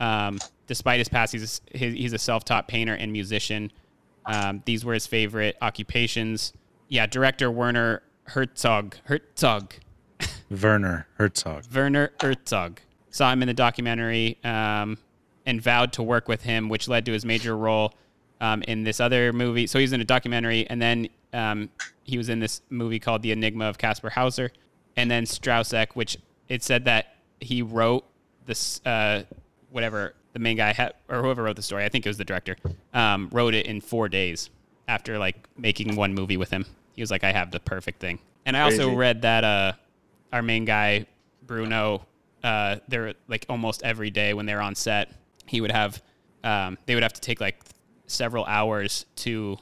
Um, despite his past, he's a, he's a self-taught painter and musician. Um, these were his favorite occupations. Yeah, director Werner Herzog. Herzog. Werner Herzog. Werner Herzog saw him in the documentary um, and vowed to work with him, which led to his major role um, in this other movie. So he's in a documentary, and then um, he was in this movie called The Enigma of Kaspar Hauser, and then Stroszek, which it said that he wrote this, uh, whatever the main guy had, or whoever wrote the story. I think it was the director. Um, wrote it in four days after like making one movie with him. He was like, "I have the perfect thing." And I also Crazy. read that uh, our main guy Bruno, uh, they're like almost every day when they're on set, he would have, um, they would have to take like several hours to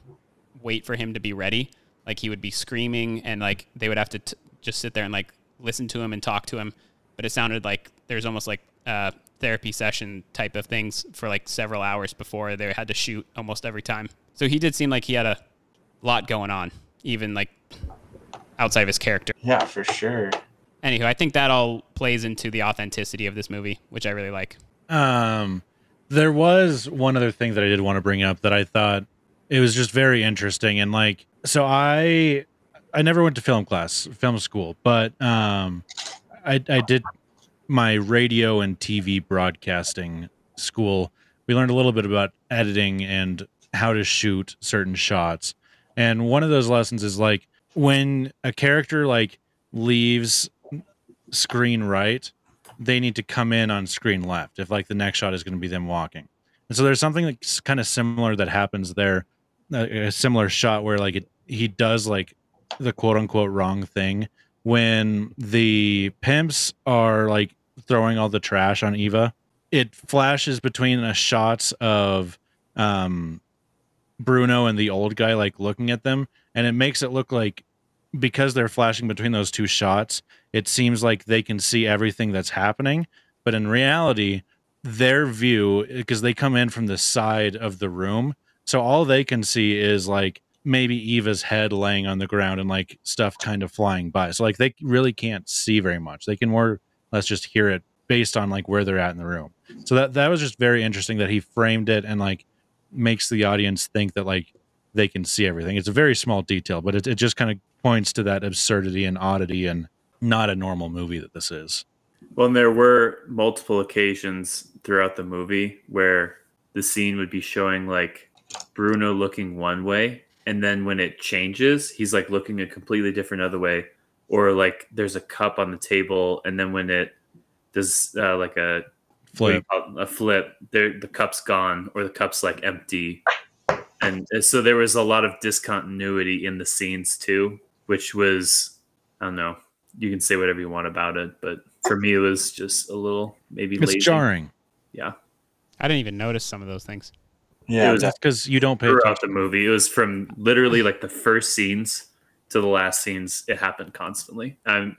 wait for him to be ready. Like he would be screaming and like they would have to t- just sit there and like listen to him and talk to him. But it sounded like there's almost like uh, therapy session type of things for like several hours before they had to shoot almost every time. So he did seem like he had a lot going on, even like outside of his character. Yeah, for sure. Anywho, I think that all plays into the authenticity of this movie, which I really like. Um, there was one other thing that I did want to bring up that I thought it was just very interesting and like so I I never went to film class, film school, but um I I did my radio and TV broadcasting school. We learned a little bit about editing and how to shoot certain shots. And one of those lessons is like when a character like leaves screen right, they need to come in on screen left if like the next shot is going to be them walking. And so there's something that's kind of similar that happens there, a, a similar shot where like it, he does like the quote unquote wrong thing when the pimps are like throwing all the trash on Eva. It flashes between the shots of um Bruno and the old guy like looking at them and it makes it look like because they're flashing between those two shots, it seems like they can see everything that's happening. But in reality, their view, because they come in from the side of the room, so all they can see is like maybe Eva's head laying on the ground and like stuff kind of flying by. So like they really can't see very much. They can more or less just hear it based on like where they're at in the room. So that that was just very interesting that he framed it and like makes the audience think that like they can see everything. It's a very small detail, but it, it just kind of points to that absurdity and oddity and not a normal movie that this is. Well, and there were multiple occasions throughout the movie where the scene would be showing like Bruno looking one way, and then when it changes, he's like looking a completely different other way, or like there's a cup on the table, and then when it does uh, like a what do you Flip. a flip, there the cup's gone, or the cup's like empty, and uh, so there was a lot of discontinuity in the scenes too, which was I don't know. You can say whatever you want about it, but for me, it was just a little maybe It's lazy. jarring. Yeah, I didn't even notice some of those things. it was that's because you don't pay throughout the movie. It was from literally like the first scenes to the last scenes. It happened constantly. Um,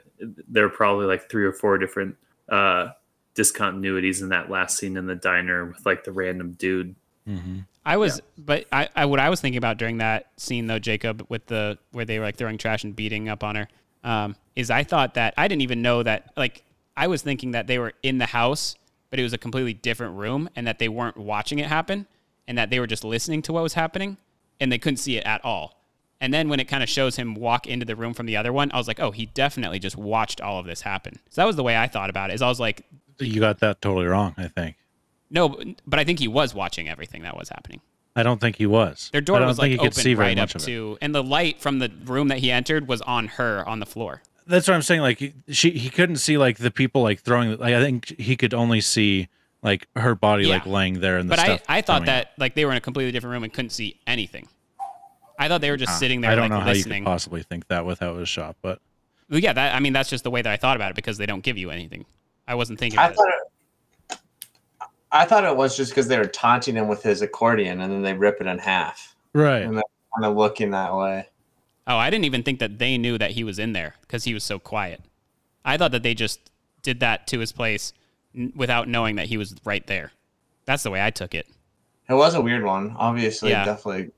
there were probably like three or four different uh, discontinuities in that last scene in the diner with like the random dude. Mm-hmm. I was, but I, I, what I was thinking about during that scene though, Jacob, with the where they were like throwing trash and beating up on her, um, is I thought that I didn't even know that. Like, I was thinking that they were in the house, but it was a completely different room, and that they weren't watching it happen, and that they were just listening to what was happening, and they couldn't see it at all. And then when it kind of shows him walk into the room from the other one, I was like, oh, he definitely just watched all of this happen. So that was the way I thought about it. Is I was like, You got that totally wrong, I think. no, but- but I think he was watching everything that was happening. I don't think he was. Their door I don't was think like he could see open very right up much of it. to, and the light from the room that he entered was on her on the floor. That's what I'm saying. Like he- she, he couldn't see like the people like throwing. Like I think he could only see like her body like laying there and the But I, stuff. I thought coming that like they were in a completely different room and couldn't see anything. I thought they were just Ah, sitting there listening. I don't like know how you could possibly think that with how it was shot, but Well, yeah, that I mean that's just the way that I thought about it because they don't give you anything. I wasn't thinking. I about thought it, I thought it was just because they were taunting him with his accordion, and then they rip it in half, right? and they're kind of looking that way. Oh, I didn't even think that they knew that he was in there because he was so quiet. I thought that they just did that to his place n- without knowing that he was right there. That's the way I took it. It was a weird one, obviously, Yeah. definitely.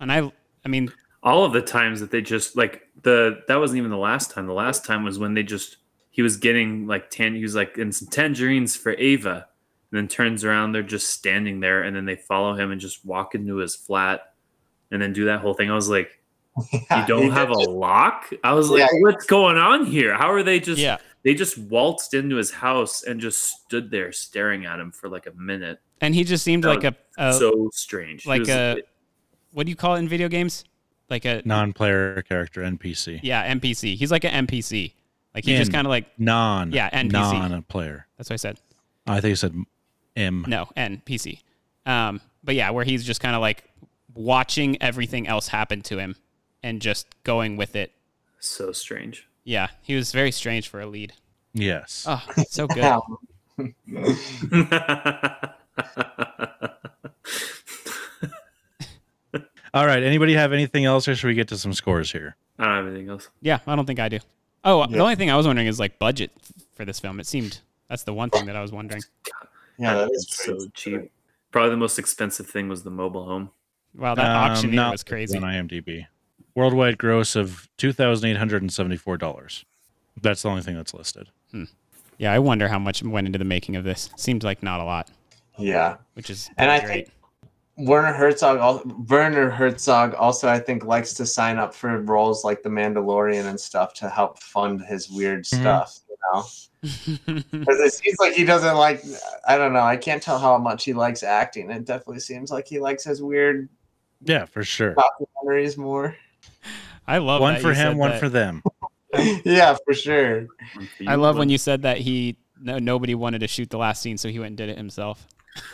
And I, I mean, all of the times that they just like the that wasn't even the last time. The last time was when they just he was getting like tan he was like in some tangerines for Ava, and then turns around, they're just standing there, and then they follow him and just walk into his flat, and then do that whole thing. I was like, you don't he have a lock? I was like, Yeah. what's going on here? How are they just Yeah. they just waltzed into his house and just stood there staring at him for like a minute. and he just seemed That like a, a so strange. Like was- a what do you call it in video games? Like a non-player character NPC. yeah NPC. He's like an NPC. Like he just kind of like non yeah NPC. non-player. That's what I said. I think you said M. No, NPC. Um, but yeah, where he's just kind of like watching everything else happen to him and just going with it. So strange. Yeah, he was very strange for a lead. Yes. Oh, so good. All right. Anybody have anything else, or should we get to some scores here? I don't have anything else. Yeah, I don't think I do. Oh, the only thing I was wondering is like budget for this film. It seemed that's the one thing that I was wondering. Yeah, that is It's so cheap. Probably the most expensive thing was the mobile home. Wow, that Um, auctioneer not was crazy. on IMDb. Worldwide gross of two thousand eight hundred and seventy-four dollars. That's the only thing that's listed. Hmm. Yeah, I wonder how much went into the making of this. Seems like not a lot. Yeah. Which is And I great. think Werner Herzog, Werner Herzog, also I think likes to sign up for roles like The Mandalorian and stuff to help fund his weird Mm-hmm. stuff. You know, because it seems like he doesn't like. I don't know. I can't tell how much he likes acting. It definitely seems like he likes his weird Yeah, for sure. documentaries more. I love one that for him, one that. for them. yeah, for sure. I love when you said that he no, nobody wanted to shoot the last scene, so he went and did it himself.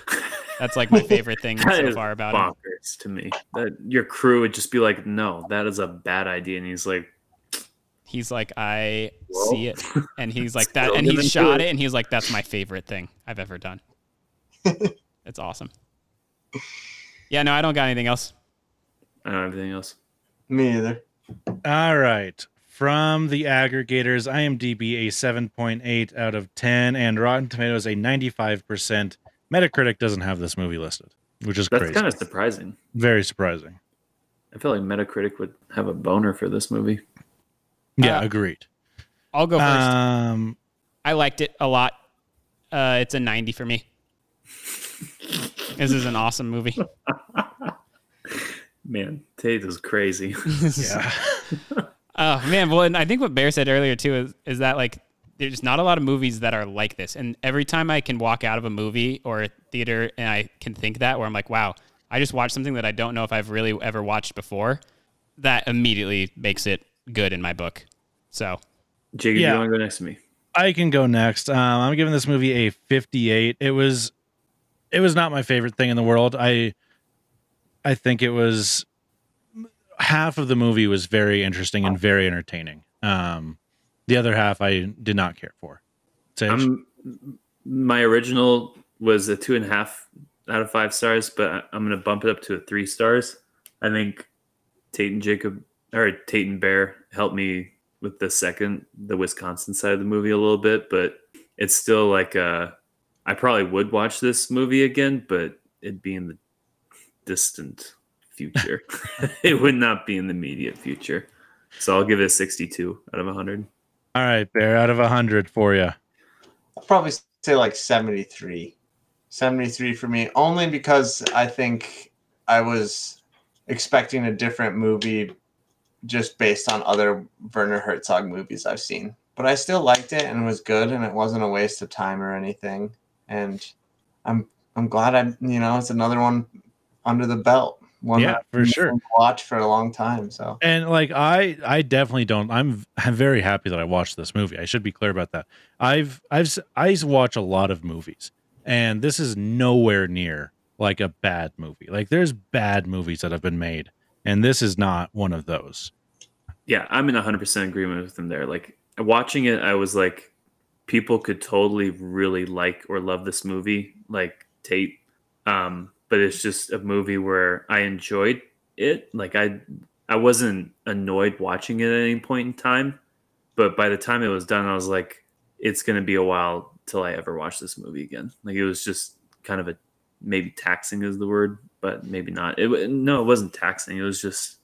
That's like my favorite thing That so is far about him. bonkers to me. That your crew would just be like, "No, that is a bad idea," and he's like, He's like, I Well, see it, and he's like that, and he shot it. it, and he's like, that's my favorite thing I've ever done. it's awesome. Yeah, no, I don't got anything else. "I don't have anything else." Me either. All right. From the aggregators, IMDb a 7.8 out of 10, and Rotten Tomatoes a 95%. Metacritic doesn't have this movie listed, which is That's crazy. kind of surprising. Very surprising. I feel like Metacritic would have a boner for this movie. Yeah, Uh, agreed. I'll go first. Um, I liked it a lot. Uh, it's a 90 for me. this is an awesome movie. Man, Tate is crazy. yeah. Oh man, well, and I think what Bear said earlier too is is that like there's not a lot of movies that are like this, and every time I can walk out of a movie or a theater and I can think that, where I'm like, wow, I just watched something that I don't know if I've really ever watched before. That immediately makes it good in my book. So, Jacob, Yeah. you want to go next to me? I can go next. Um, I'm giving this movie a 58. It was, it was not my favorite thing in the world. I, I think it was half of the movie was very interesting and very entertaining. Um, the other half I did not care for. I'm, my original was a two and a half out of five stars, but I'm going to bump it up to a three stars. I think Tate and Jacob or Tate and Bear helped me with the second, the Wisconsin side of the movie a little bit, but it's still like uh, I probably would watch this movie again, but it'd be in the distant future. it would not be in the immediate future. So I'll give it a 62 out of 100. All right, Bear, out of 100 for you. I'll probably say like 73. 73 for me, only because I think I was expecting a different movie just based on other Werner Herzog movies I've seen. But I still liked it and it was good and it wasn't a waste of time or anything. And I'm I'm glad I you know it's another one under the belt. One Yeah, that for sure. watch for a long time. So And like I, I definitely don't. I'm, I'm very happy that I watched this movie. I should be clear about that. I've, I've, s- I watch a lot of movies, and this is nowhere near like a bad movie. Like there's bad movies that have been made, and this is not one of those. yeah, I'm in 100% agreement with him there. Like watching it, I was like, people could totally really like or love this movie, like Tate. Um, but it's just a movie where I enjoyed it. Like I, I wasn't annoyed watching it at any point in time, but by the time it was done, I was like, it's gonna be a while till I ever watch this movie again. Like it was just kind of a maybe taxing is the word, but maybe not. It no, it wasn't taxing. It was just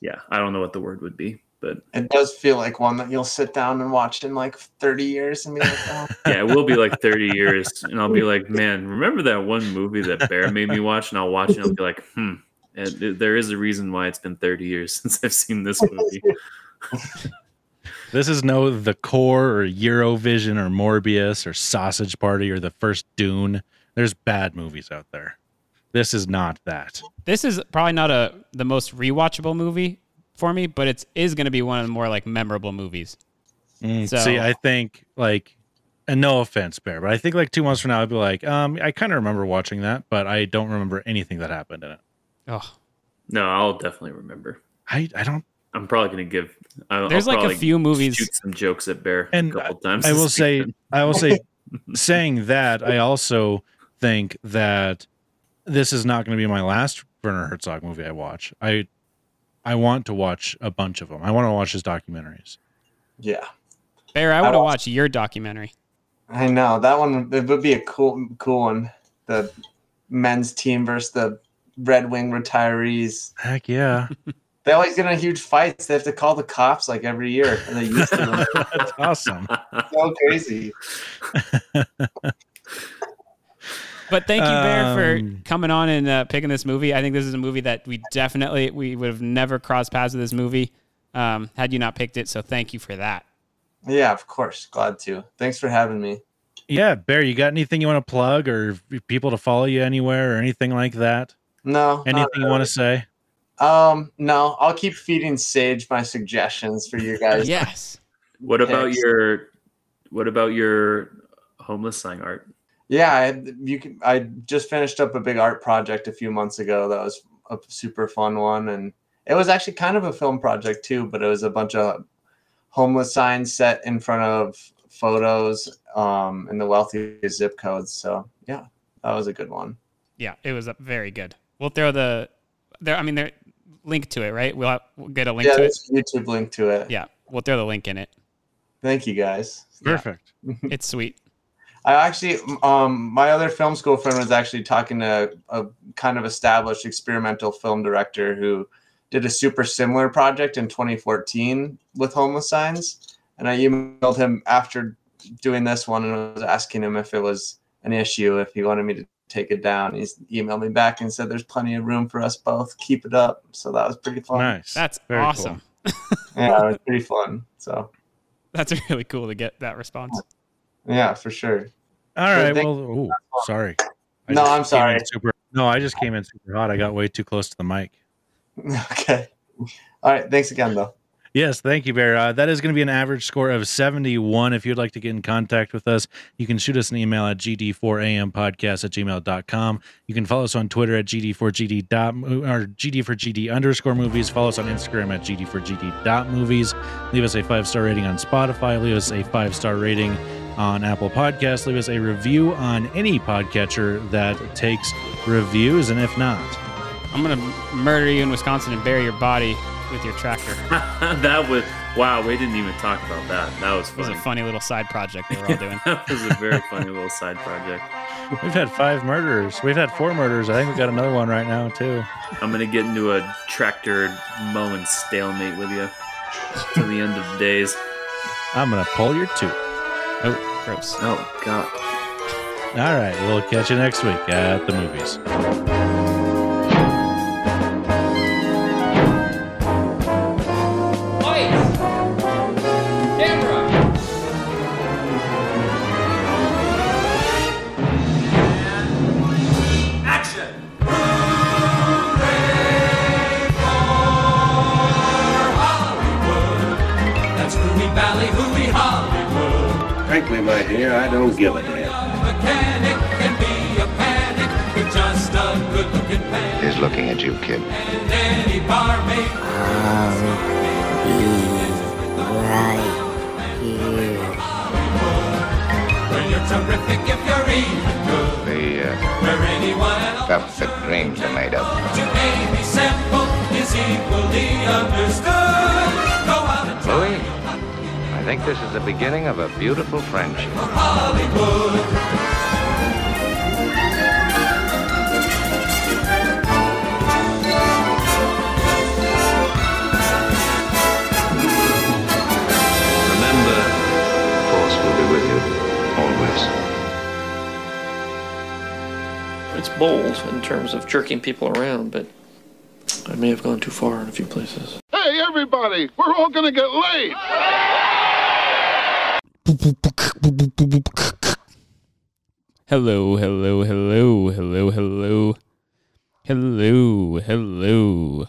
yeah, I don't know what the word would be, but it does feel like one that you'll sit down and watch in like 30 years and be like, oh, yeah, it will be like 30 years, and I'll be like, man, remember that one movie that Bear made me watch? And I'll watch it and I'll be like, hmm, and th- there is a reason why it's been 30 years since I've seen this movie. This is no the core or Eurovision or Morbius or Sausage Party or the first Dune. There's bad movies out there. This is not that. this is probably not a the most rewatchable movie for me, but it's is going to be one of the more like memorable movies. Mm, So- See, I think like, and no offense, Bear, but I think like two months from now, I'd be like, um, I kind of remember watching that, but I don't remember anything that happened in it. Oh, No, I'll definitely remember. I, I don't. I'm probably gonna give. I'll, There's I'll like a few movies- shoot some jokes at Bear And a couple times. I will say, weekend. I will say, saying that, I also think that this is not going to be my last Werner Herzog movie I watch. I, I want to watch a bunch of them. I want to watch his documentaries. yeah. Bear, I I want to watched- watch your documentary. I know that one. It would be a cool, cool one. The men's team versus the Red Wing retirees. Heck yeah. They always get in huge fights. They have to call the cops like every year. And they used to. That's awesome. so crazy. But thank you, Bear, for Um, coming on and uh, picking this movie. I think this is a movie that we definitely we would have never crossed paths with this movie um, had you not picked it. So thank you for that. Yeah, of course. Glad to. Thanks for having me. Yeah, Bear, you got anything you want to plug or people to follow you anywhere or anything like that? No. not Anything you want to say? Um, no. I'll keep feeding Sage my suggestions for you guys. yes. What about Picks. your what about your homeless sign art? Yeah, I, you can. I just finished up a big art project a few months ago. That was a super fun one, and it was actually kind of a film project too. But it was a bunch of homeless signs set in front of photos um, in the wealthiest zip codes. So yeah, that was a good one. Yeah, it was uh, very good. We'll throw the there. I mean, there link to it, right? We'll, have, we'll get a link yeah, to it. there's YouTube link to it. Yeah, we'll throw the link in it. Thank you guys. Perfect. It's sweet. I actually, um, my other film school friend was actually talking to a kind of established experimental film director who did a super similar project in 2014 with homeless signs. And I emailed him after doing this one and was asking him if it was an issue, if he wanted me to take it down. He emailed me back and said, "There's plenty of room for us both. Keep it up." So that was pretty fun. Nice. That's Very cool. awesome. Yeah, it was pretty fun. So That's really cool to get that response. yeah, for sure. All right. Well, ooh, sorry. I No, I'm sorry. Super, no, I just came in super hot. I got way too close to the mic. Okay. All right. Thanks again, though. Yes, thank you, Bear. Uh, that is going to be an average score of 71. If you'd like to get in contact with us, you can shoot us an email at gd4ampodcast at gmail.com. You can follow us on Twitter at gd4gd dot, or gd4gd underscore movies. Follow us on Instagram at gd4gd dot movies. Leave us a five star rating on Spotify. Leave us a five star rating on Apple Podcasts. Leave us a review on any podcatcher that takes reviews. And if not, I'm gonna murder you in Wisconsin and bury your body with your tractor. that was wow. We didn't even talk about that. That was It was a funny little side project we were all doing. that was a very funny little side project. we've had five murders. We've had four murders. I think we've got another one right now, too. I'm gonna get into a tractor mowing stalemate with you to the end of the days. I'm going to pull your tooth. Oh, gross. Oh God. All right. We'll catch you next week at the movies. Beginning of a beautiful friendship. Hollywood. Remember, Force will be with you always. It's bold in terms of jerking people around, but I may have gone too far in a few places. Hey, everybody, we're all gonna get laid. Hello, hello, hello, hello, hello, hello, hello.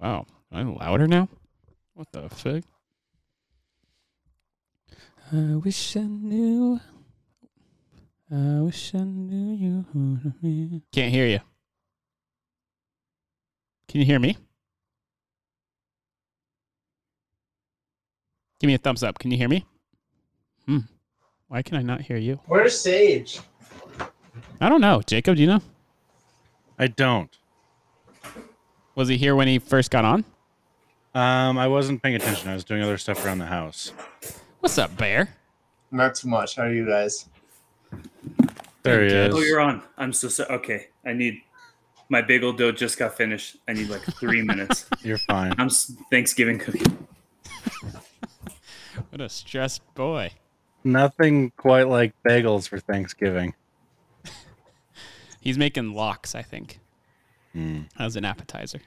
Wow, am I louder now? What the fuck? I wish I knew. I wish I knew you. Can't hear you. Can you hear me? Give me a thumbs up. Can you hear me? Hmm. Why can I not hear you? Where's Sage? I don't know. Jacob, do you know? I don't. Was he here when he first got on? Um, I wasn't paying attention. I was doing other stuff around the house. What's up, Bear? Not too much. How are you guys? There he is. Oh, you're on. I'm so sorry. Okay, I need my bagel dough just got finished. I need like three minutes. You're fine. I'm Thanksgiving cooking. what a stressed boy nothing quite like bagels for Thanksgiving. He's making lox, I think, mm. as an appetizer.